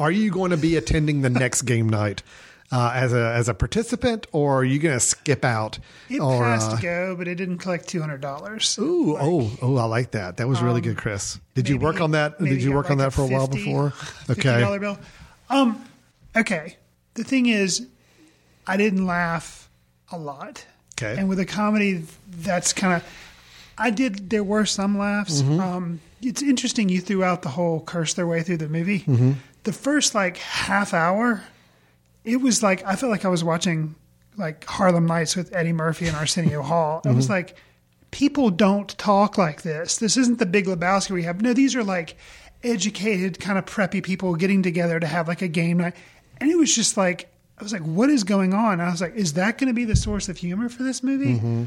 Are you going to be attending the next game night uh, as a as a participant, or are you going to skip out? It or, passed uh, to go, but it didn't collect two hundred dollars. Ooh, oh, oh, I like that. That was really good, Chris. Did you work on that? Did you work on that for a while before? Okay. dollar bill. Um, okay. The thing is, I didn't laugh a lot. Okay. And with a comedy, that's kind of. I did. There were some laughs. Mm-hmm. Um, it's interesting. You threw out the whole curse their way through the movie. Mm-hmm. The first like half hour, it was like I felt like I was watching like Harlem Nights with Eddie Murphy and Arsenio Hall. It Mm-hmm. was like, people don't talk like this. This isn't the Big Lebowski we have. No, these are like educated, kind of preppy people getting together to have like a game night. And it was just like, I was like, what is going on? I was like, is that going to be the source of humor for this movie? Mm-hmm.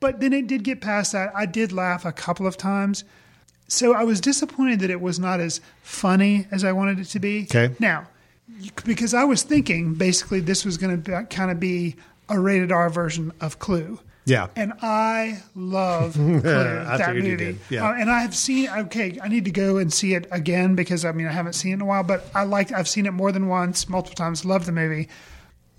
But then it did get past that. I did laugh a couple of times. So I was disappointed that it was not as funny as I wanted it to be. Okay. Now, because I was thinking basically this was going to kind of be a rated R version of Clue. Yeah. And I love Clue, I that movie. yeah. Uh, and I have seen. Okay, I need to go and see it again because I mean I haven't seen it in a while. But I like. I've seen it more than once, multiple times. Love the movie.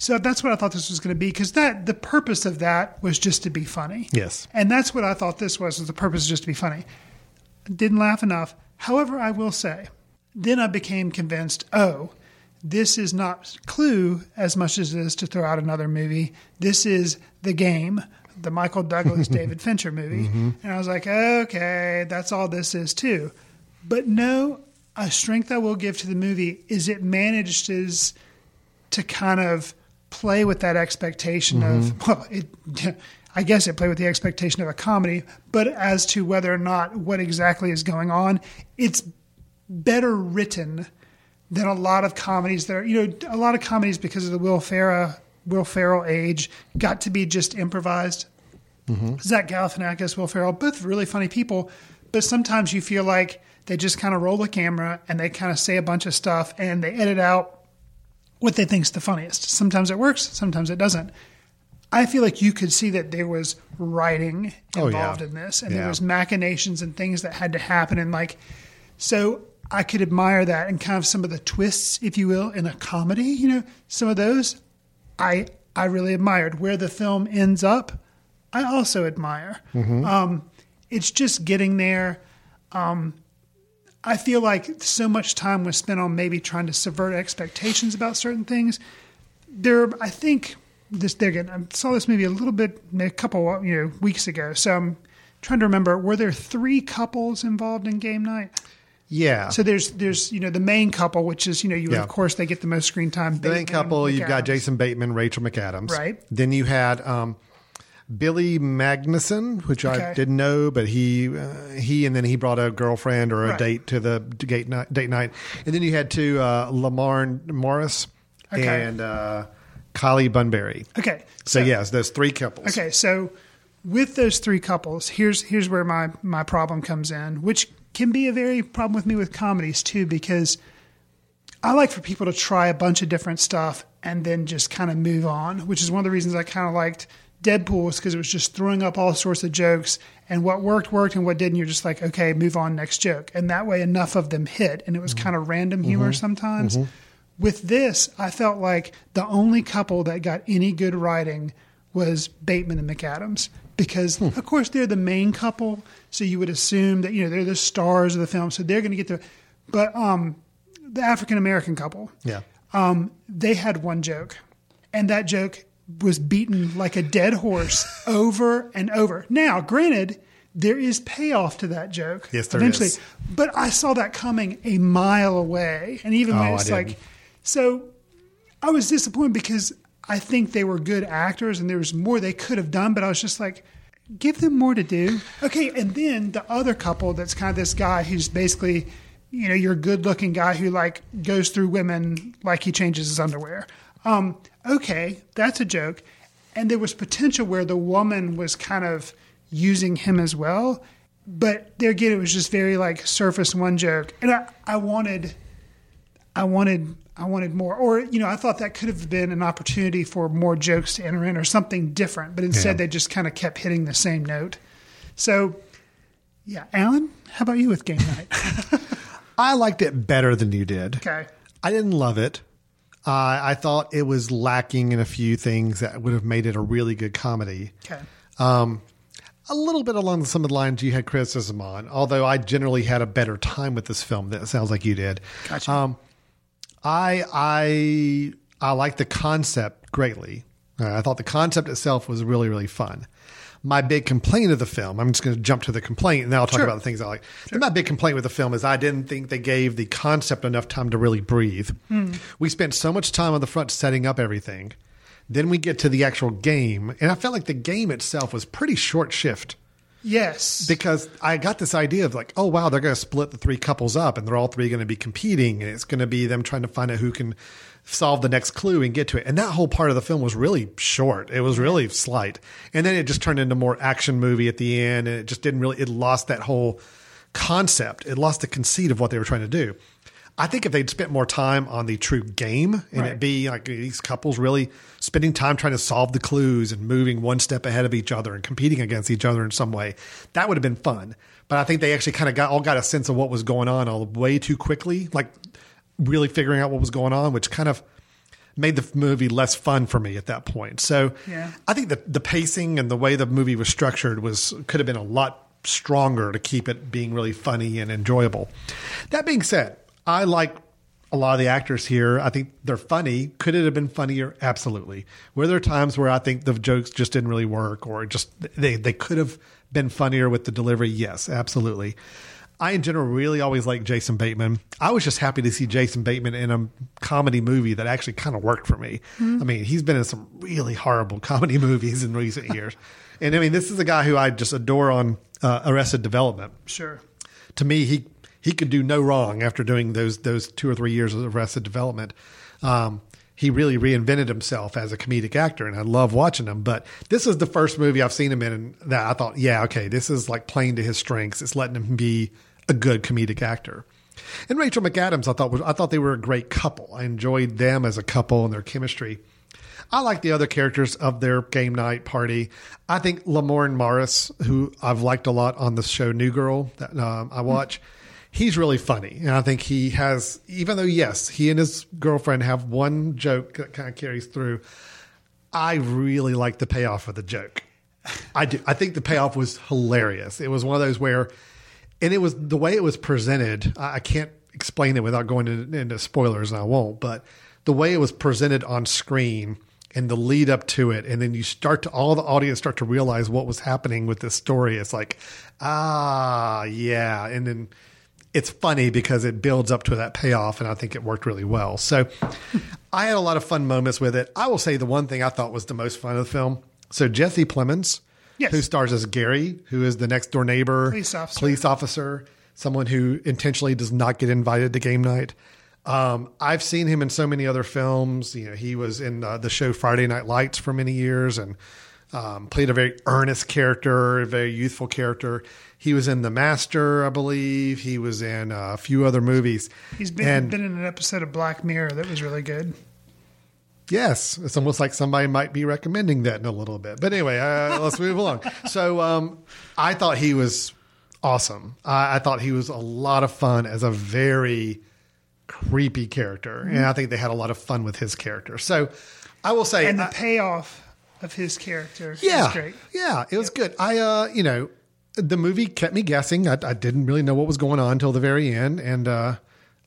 So that's what I thought this was going to be because that the purpose of that was just to be funny. Yes. And that's what I thought this was. Was the purpose is just to be funny. Didn't laugh enough. However, I will say, then I became convinced. Oh, this is not Clue as much as it is to throw out another movie. This is the game, the Michael Douglas David Fincher movie. Mm-hmm. And I was like, okay, that's all this is too. But no, a strength I will give to the movie is it manages to kind of play with that expectation of mm-hmm. well, it. I guess it played with the expectation of a comedy, but as to whether or not what exactly is going on, it's better written than a lot of comedies that are, you know, a lot of comedies because of the Will Ferrell, Will Ferrell age got to be just improvised. Mm-hmm. Zach Galifianakis, Will Ferrell, both really funny people, but sometimes you feel like they just kind of roll the camera and they kind of say a bunch of stuff and they edit out what they think's the funniest. Sometimes it works, sometimes it doesn't. I feel like you could see that there was writing Oh, yeah. involved in this, and Yeah. there was machinations and things that had to happen, and like, so I could admire that and kind of some of the twists, if you will, in a comedy. You know, some of those I I really admired. Where the film ends up, I also admire. Mhm. Um, it's just getting there. Um, I feel like so much time was spent on maybe trying to subvert expectations about certain things. There, I think this. There again, I saw this movie a little bit, a couple you know weeks ago. So I'm trying to remember. Were there three couples involved in game night? Yeah. So there's there's you know the main couple, which is you know you Yeah. of course they get the most screen time. The main couple, you've got Jason Bateman, Rachel McAdams. Right. Then you had um, Billy Magnussen, which I didn't know, but he uh, he and then he brought a girlfriend or a Right. date to the date night, date night. And then you had two uh, Lamorne Morris Okay. and uh, Kylie Bunbury. Okay. So, yes, those three couples. Okay, so with those three couples, here's here's where my my problem comes in, which can be a very problem with me with comedies too, because I like for people to try a bunch of different stuff and then just kind of move on, which is one of the reasons I kind of liked Deadpool was because it was just throwing up all sorts of jokes and what worked worked and what didn't you're just like okay move on next joke and that way enough of them hit and it was kind of random humor Mhm. sometimes Mhm. with this, I felt like the only couple that got any good writing was Bateman and McAdams because, of course, they're the main couple, so you would assume that you know they're the stars of the film, so they're going to get the. But um, the African American couple, Yeah. um, they had one joke, and that joke was beaten like a dead horse over and over. Now, granted, there is payoff to that joke. Yes, there eventually, is. but I saw that coming a mile away, and even Oh, when it's like, so I was disappointed because I think they were good actors, and there was more they could have done, but I was just like. Give them more to do. Okay, and then the other couple that's kind of this guy who's basically, you know, your good looking guy who like goes through women like he changes his underwear. Um, okay, that's a joke. And there was potential where the woman was kind of using him as well. But there again, it was just very like surface one joke. And I, I wanted I wanted I wanted more. Or, you know, I thought that could have been an opportunity for more jokes to enter in or something different. But instead Yeah. they just kind of kept hitting the same note. So yeah, Alan, how about you with game night? I liked it better than you did. Okay. I didn't love it. Uh, I thought it was lacking in a few things that would have made it a really good comedy. Okay. Um, a little bit along some of the lines you had criticism on, although I generally had a better time with this film. That sounds like you did. Gotcha. Um, I I I like the concept greatly. Uh, I thought the concept itself was really really fun. My big complaint of the film, I'm just going to jump to the complaint, and then I'll talk Sure. about the things I like. My big complaint with the film is I didn't think they gave the concept enough time to really breathe. Hmm. We spent so much time on the front setting up everything. Then we get to the actual game, and I felt like the game itself was pretty short shift Yes. because I got this idea of like, oh wow, they're going to split the three couples up, and they're all three going to be competing, and it's going to be them trying to find out who can solve the next clue and get to it. And that whole part of the film was really short. It was really slight, and then it just turned into more action movie at the end, and it just didn't really. It lost that whole concept. It lost the conceit of what they were trying to do. I think if they'd spent more time on the true game and Right. it be like these couples really spending time trying to solve the clues and moving one step ahead of each other and competing against each other in some way, that would have been fun. But I think they actually kind of got all got a sense of what was going on all way too quickly, like really figuring out what was going on, which kind of made the movie less fun for me at that point. So Yeah. I think the the pacing and the way the movie was structured was could have been a lot stronger to keep it being really funny and enjoyable. That being said, I like a lot of the actors here. I think they're funny. Could it have been funnier? Absolutely. Were there times where I think the jokes just didn't really work or just they they could have been funnier with the delivery? Yes, absolutely. I in general really always like Jason Bateman. I was just happy to see Jason Bateman in a comedy movie that actually kind of worked for me. I mean, he's been in some really horrible comedy movies in recent years. And I mean, this is a guy who I just adore on uh, Arrested Development. Sure. To me, he he could do no wrong after doing those those two or three years of Arrested Development. Um, he really reinvented himself as a comedic actor, and I love watching him. But this is the first movie I've seen him in that I thought, yeah, okay, this is like playing to his strengths. It's letting him be a good comedic actor. And Rachel McAdams, I thought was I thought they were a great couple. I enjoyed them as a couple and their chemistry. I like the other characters of their game night party. I think Lamorne Morris, who I've liked a lot on the show New Girl that um, I watch, he's really funny, and I think he has. Even though yes, he and his girlfriend have one joke that kind of carries through. I really like the payoff of the joke. I do. I think the payoff was hilarious. It was one of those where, and it was the way it was presented. I, can't explain it without going into spoilers, and I won't. But the way it was presented on screen and the lead up to it, and then you start to all the audience start to realize what was happening with this story. It's like, ah, yeah, and then it's funny because it builds up to that payoff, and I think it worked really well. So I had a lot of fun moments with it. I will say the one thing I thought was the most fun of the film. So Jesse Plemons, Yes. who stars as Gary, who is the next door neighbor, Police officer. police officer, someone who intentionally does not get invited to game night. Um, I've seen him in so many other films. You know, he was in uh, the show Friday Night Lights for many years and um, played a very earnest character, a very youthful character. He was in The Master, I believe. He was in uh, a few other movies. He's been And- been in an episode of Black Mirror that was really good. Yes, it's almost like somebody might be recommending that in a little bit. But anyway, uh, let's move along. So um, I thought he was awesome. I, I thought he was a lot of fun as a very creepy character, and I think they had a lot of fun with his character. So I will say, And the I- payoff of his character yeah, great. yeah, it was good. I, uh, you know, the movie kept me guessing. I, I didn't really know what was going on until the very end, and uh,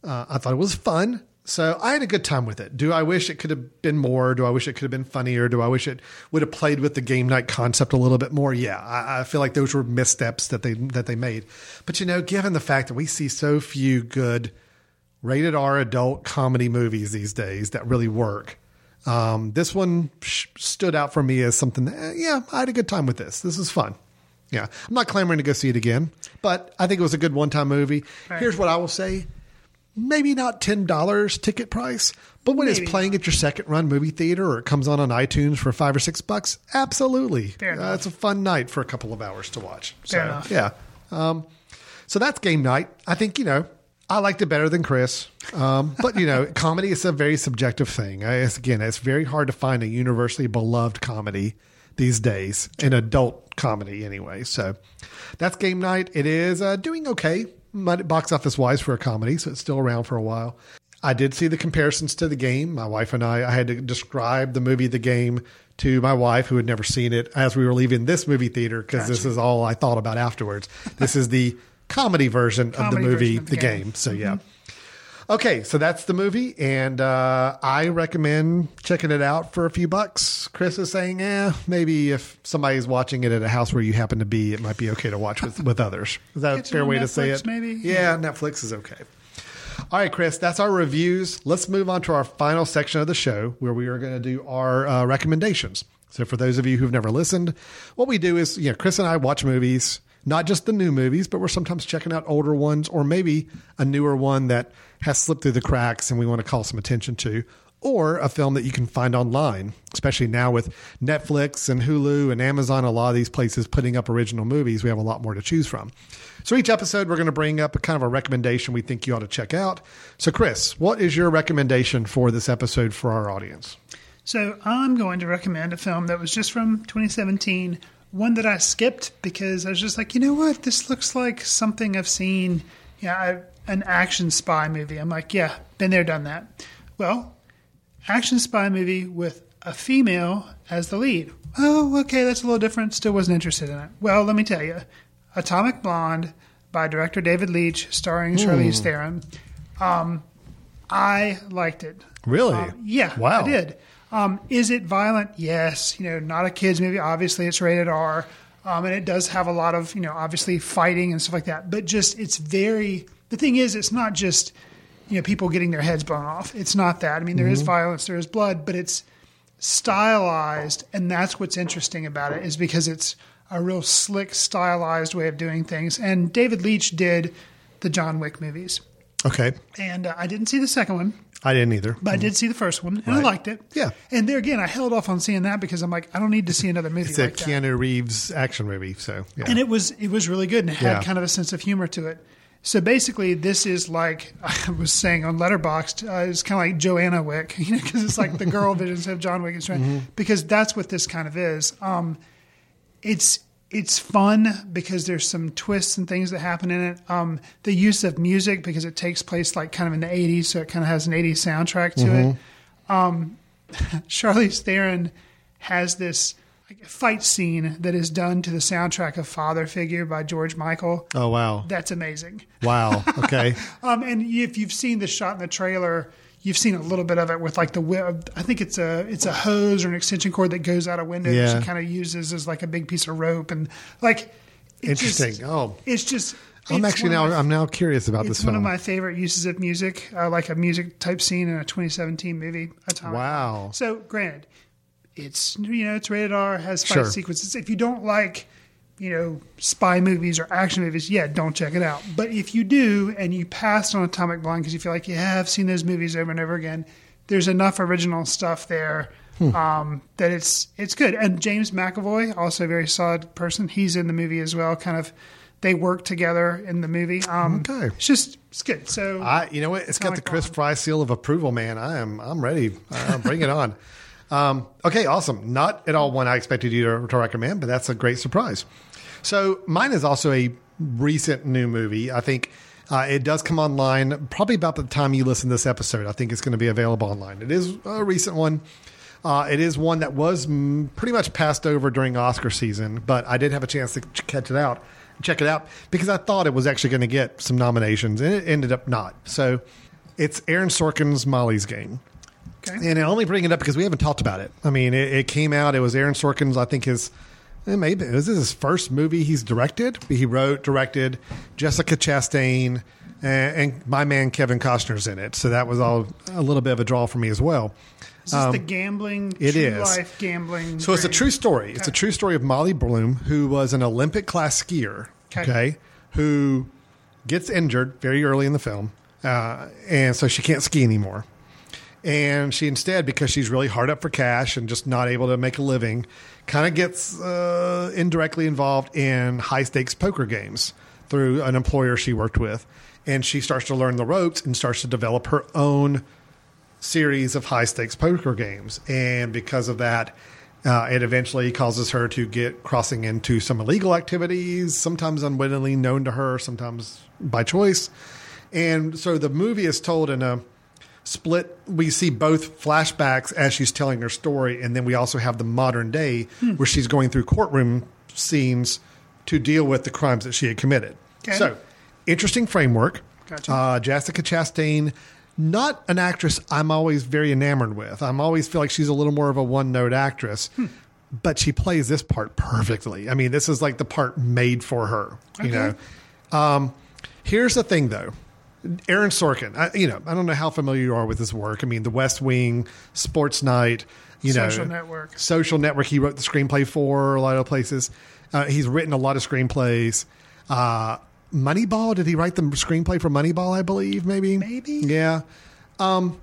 uh, I thought it was fun. So I had a good time with it. Do I wish it could have been more? Do I wish it could have been funnier? Do I wish it would have played with the game night concept a little bit more? Yeah, I, I feel like those were missteps that they that they made. But you know, given the fact that we see so few good rated R adult comedy movies these days that really work. Um, this one stood out for me as something that, eh, yeah, I had a good time with this. This is fun. Yeah. I'm not clamoring to go see it again, but I think it was a good one time movie. Right. Here's what I will say maybe not $10 ticket price, but when Maybe it's playing at your second run movie theater or it comes on on iTunes for five or six bucks, absolutely. Uh, it's a fun night for a couple of hours to watch. Fair so, enough. Yeah. Um, so that's game night. I think, you know, I liked it better than Chris. Um, but, you know, comedy is a very subjective thing. I, it's, again, it's very hard to find a universally beloved comedy these days, an adult comedy anyway. So that's game night. It is uh, doing okay, box office wise for a comedy. So it's still around for a while. I did see the comparisons to the game. My wife and I, I had to describe the movie, the game, to my wife who had never seen it as we were leaving this movie theater because this is all I thought about afterwards. this is the comedy version of the movie, of the, the game. game. So yeah. Okay, so that's the movie, and uh, I recommend checking it out for a few bucks. Chris is saying, eh, maybe if somebody's watching it at a house where you happen to be, it might be okay to watch with, with others. Is that a fair way to say it? maybe? Yeah, Netflix is okay. All right, Chris, that's our reviews. Let's move on to our final section of the show where we are going to do our uh, recommendations. So, for those of you who've never listened, what we do is, you know, Chris and I watch movies, not just the new movies, but we're sometimes checking out older ones or maybe a newer one that has slipped through the cracks and we want to call some attention to, or a film that you can find online, especially now with Netflix and Hulu and Amazon, a lot of these places putting up original movies. We have a lot more to choose from. So each episode, we're going to bring up a kind of a recommendation we think you ought to check out. So, Chris, what is your recommendation for this episode for our audience? So I'm going to recommend a film that was just from 2017, one that I skipped because I was just like, you know what, this looks like something I've seen. Yeah, I, an action spy movie. I'm like, yeah, been there, done that. Well, action spy movie with a female as the lead. Oh, okay, that's a little different. Still wasn't interested in it. Well, let me tell you, Atomic Blonde by director David Leitch, starring Charlize Theron. Um, I liked it. Really? Um, yeah, Wow. I did. Um, is it violent? Yes. You know, not a kids movie. Obviously, it's rated R, um, and it does have a lot of you know, obviously fighting and stuff like that. But just it's very. The thing is, it's not just you know people getting their heads blown off. It's not that. I mean, there is violence, there is blood, but it's stylized, and that's what's interesting about it is because it's a real slick, stylized way of doing things. And David Leitch did the John Wick movies, Okay. and uh, I didn't see the second one. I didn't either. But I did see the first one, and I liked it. Yeah. And there again, I held off on seeing that because I'm like, I don't need to see another movie It's a like that. Keanu Reeves action movie. So, yeah. And it was it was really good, and it had Yeah. kind of a sense of humor to it. So basically, this is like I was saying on Letterboxd, uh, it's kind of like Joanna Wick, you know, because it's like the girl visions of John Wick is trying Mm-hmm. because that's what this kind of is. Um, it's it's fun because there's some twists and things that happen in it. Um, the use of music because it takes place like kind of in the 80s, so it kind of has an 80s soundtrack to it. Um, Charlize Theron has this like, fight scene that is done to the soundtrack of Father Figure by George Michael. Oh wow, That's amazing. wow. Okay, Um, and if you've seen the shot in the trailer, you've seen a little bit of it with like the I think it's a it's a hose or an extension cord that goes out a window Yeah. that she kind of uses as like a big piece of rope and like it just- interesting. oh, it's just I'm it's actually now my- I'm now curious about it's this one film. of my favorite uses of music, uh, like a music type scene in a 2017 movie. Atomic Wow. So, granted, it's you know it's rated R, has fight Sure. sequences. If you don't like you know spy movies or action movies, yeah, don't check it out. But if you do and you passed on Atomic Blonde because you feel like you have seen those movies over and over again, there's enough original stuff there. Hmm. Um, that it's it's good, and James McAvoy, also a very solid person. He's in the movie as well. Kind of, they work together in the movie. Um, Okay. it's just it's good. So I, you know what? It's got the Chris Blonde. Fry seal of approval, man. I am, I'm ready. Uh, bring it on. Um, okay, awesome. Not at all one I expected you to, to recommend, but that's a great surprise. So mine is also a recent new movie. I think uh, it does come online probably about the time you listen to this episode. I think it's going to be available online. It is a recent one. Uh, it is one that was mm, pretty much passed over during Oscar season, but I did have a chance to ch- catch it out, check it out, because I thought it was actually going to get some nominations, and it ended up not. So it's Aaron Sorkin's Molly's Game. Okay. And I only bring it up because we haven't talked about it. I mean, it, it came out. It was Aaron Sorkin's. I think his eh, maybe this is his first movie he's directed. He wrote, directed. Jessica Chastain and, and my man Kevin Costner's in it. So that was all a little bit of a draw for me as well. Is this the gambling, Um, it is. life gambling? So it's a true story. It's a true story of Molly Bloom, who was an Olympic class skier. Okay. Okay. Who gets injured very early in the film, uh, and so she can't ski anymore. And she instead, because she's really hard up for cash and just not able to make a living, kind of gets uh, indirectly involved in high stakes poker games through an employer she worked with. And she starts to learn the ropes and starts to develop her own series of high stakes poker games. And because of that, uh, it eventually causes her to get crossing into some illegal activities, sometimes unwittingly known to her, sometimes by choice. And so the movie is told in a split. We see both flashbacks as she's telling her story, and then we also have the modern day where she's going through courtroom scenes to deal with the crimes that she had committed. Okay. So, interesting framework. Gotcha. Uh, Jessica Chastain, not an actress I'm always very enamored with. I'm always feel like she's a little more of a one note actress, but she plays this part perfectly. I mean, this is like the part made for her. You know. Um, here's the thing, though. Aaron Sorkin, I, you know, I don't know how familiar you are with his work. I mean, The West Wing, Sports Night, you know, Social Network. Social Network. He wrote the screenplay for a lot of places. Uh, he's written a lot of screenplays. Uh, Moneyball, did he write the screenplay for Moneyball? I believe maybe, Maybe. yeah. Um,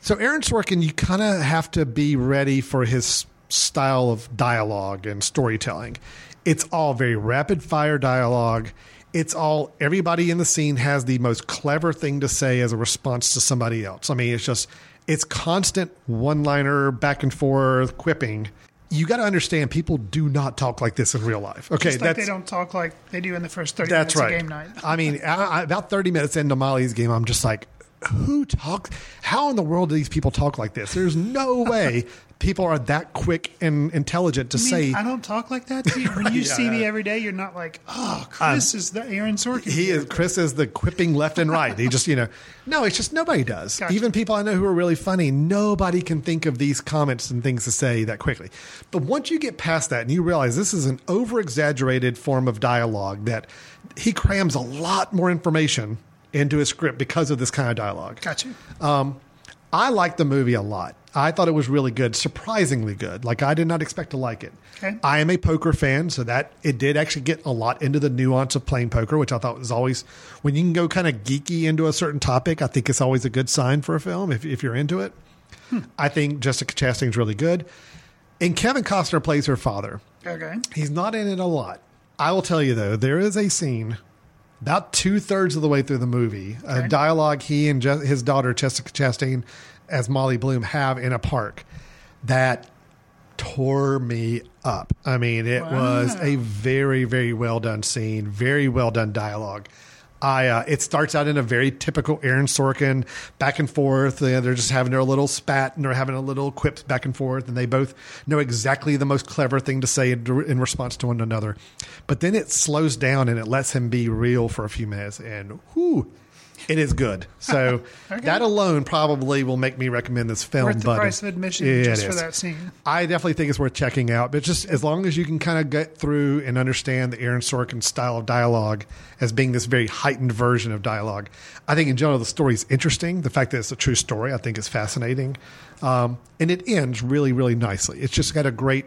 so Aaron Sorkin, you kind of have to be ready for his style of dialogue and storytelling. It's all very rapid fire dialogue. It's all everybody in the scene has the most clever thing to say as a response to somebody else. I mean, it's just it's constant one liner back and forth quipping. You got to understand, people do not talk like this in real life. Okay, Just like that's they don't talk like they do in the first 30 that's minutes right. of game night. I mean, I, I, about 30 minutes into Molly's game, I'm just like, who talks? How in the world do these people talk like this? There's no way people are that quick and intelligent to I mean, say. I don't talk like that to you. When you Yeah. see me every day, you're not like, oh, um, Chris is the Aaron Sorkin. he is Chris is the quipping left and right. He just you know no, it's just nobody does. Gotcha. Even people I know who are really funny, nobody can think of these comments and things to say that quickly. But once you get past that and you realize this is an over exaggerated form of dialogue that he crams a lot more information into his script because of this kind of dialogue. Gotcha. Um, I liked the movie a lot. I thought it was really good, surprisingly good. Like I did not expect to like it. Okay. I am a poker fan, so that it did actually get a lot into the nuance of playing poker, which I thought was always when you can go kind of geeky into a certain topic. I think it's always a good sign for a film if if you're into it. I think Jessica Chastain's really good, and Kevin Costner plays her father. Okay. He's not in it a lot. I will tell you though, there is a scene about two thirds of the way through the movie, a dialogue he and Je- his daughter Jessica Chastain, as Molly Bloom, have in a park that tore me up. I mean, it was a very, very well done scene, very well done dialogue. I uh, it starts out in a very typical Aaron Sorkin back and forth. You know, they're just having their little spat and they're having a little quips back and forth, and they both know exactly the most clever thing to say in, in response to one another. But then it slows down and it lets him be real for a few minutes, and whoo. It is good. So Okay. that alone probably will make me recommend this film. Worth the but price of admission it just for that scene. I definitely think it's worth checking out. But just as long as you can kind of get through and understand the Aaron Sorkin style of dialogue as being this very heightened version of dialogue, I think in general the story is interesting. The fact that it's a true story, I think, is fascinating, um, and it ends really, really nicely. It's just got a great.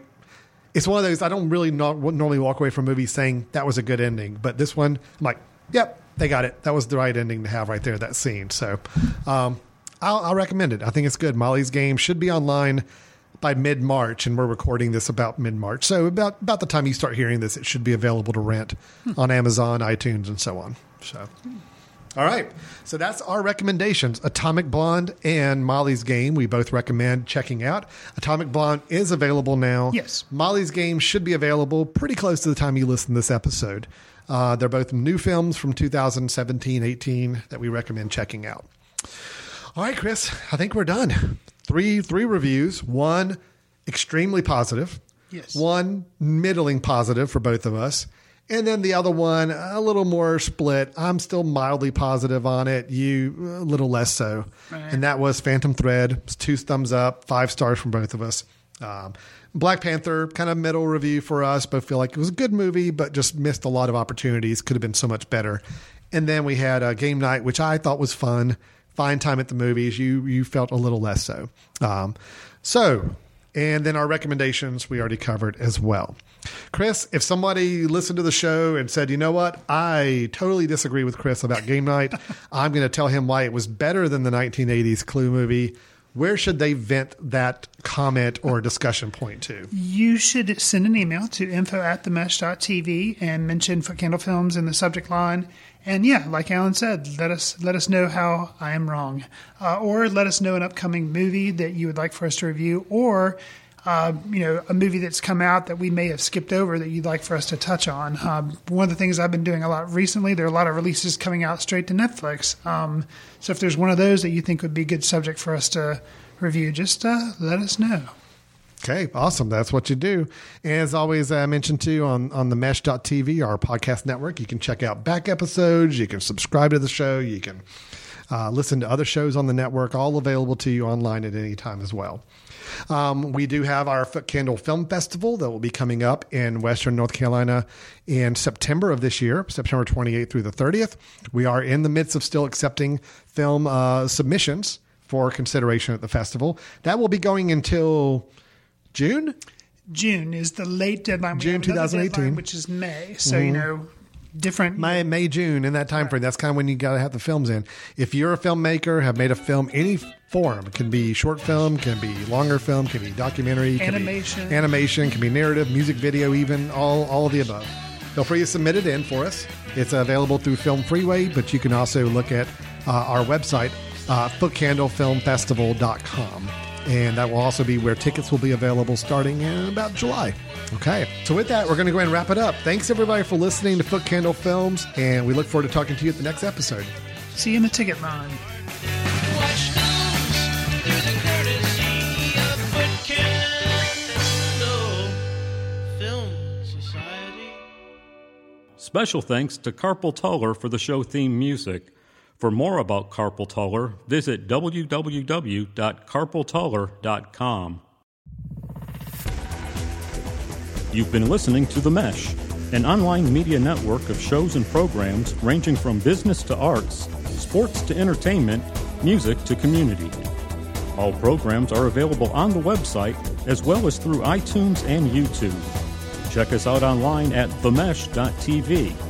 It's one of those I don't really not normally walk away from movies saying that was a good ending, but this one I'm like, yep, they got it. That was the right ending to have right there. That scene. So, um, I'll, I'll recommend it. I think it's good. Molly's Game should be online by mid March, and we're recording this about mid March. So about about the time you start hearing this, it should be available to rent on Amazon, iTunes, and so on. So. All right. So that's our recommendations Atomic Blonde and Molly's Game. We both recommend checking out. Atomic Blonde is available now. Yes. Molly's Game should be available pretty close to the time you listen to this episode. Uh, they're both new films from 2017 18 that we recommend checking out. All right, Chris, I think we're done. Three three reviews, one extremely positive, Yes. one middling positive for both of us, and then the other one a little more split. I'm still mildly positive on it, you a little less so. Right. And that was Phantom Thread. It's two thumbs up, five stars from both of us. Um, Black Panther, kind of middle review for us, but feel like it was a good movie, but just missed a lot of opportunities. Could have been so much better. And then we had a game night, which I thought was fun. Fine time at the movies. You you felt a little less so. Um, so, and then our recommendations we already covered as well. Chris, if somebody listened to the show and said, you know what, I totally disagree with Chris about game night, I'm going to tell him why it was better than the 1980s Clue movie. Where should they vent that comment or discussion point to? You should send an email to info at themesh.tv and mention Foot Candle Films in the subject line. And yeah, like Alan said, let us let us know how I am wrong, uh, or let us know an upcoming movie that you would like for us to review, or uh, you know a movie that's come out that we may have skipped over that you'd like for us to touch on. Um, one of the things I've been doing a lot recently, there are a lot of releases coming out straight to Netflix. Um, so if there's one of those that you think would be a good subject for us to review, just uh, let us know. Okay, awesome. That's what you do. And as always, I mentioned too on, on the mesh.tv, our podcast network, you can check out back episodes, you can subscribe to the show, you can uh, listen to other shows on the network, all available to you online at any time as well. Um, we do have our Foot Candle Film Festival that will be coming up in Western North Carolina in September of this year, September 28th through the 30th. We are in the midst of still accepting film uh, submissions for consideration at the festival. That will be going until June. June is the late deadline. We June 2018. deadline, which is May. So you Mhm. know, different. May, May, June, in that time frame. That's kind of when you got to have the films in. If you're a filmmaker, have made a film, any form, it can be short film, can be longer film, can be documentary, can Animation. be animation, can be narrative, music video, even all all of the above. Feel free to submit it in for us. It's available through Film Freeway, but you can also look at uh, our website, uh, footcandlefilmfestival.com. And that will also be where tickets will be available starting in about July. Okay. So, with that, we're going to go ahead and wrap it up. Thanks, everybody, for listening to Foot Candle Films. And we look forward to talking to you at the next episode. See you in the ticket line. Special thanks to Carpal Tuller for the show theme music. For more about Carpal Tuller, visit www.carpaltuller.com. You've been listening to The Mesh, an online media network of shows and programs ranging from business to arts, sports to entertainment, music to community. All programs are available on the website as well as through iTunes and YouTube. Check us out online at themesh.tv.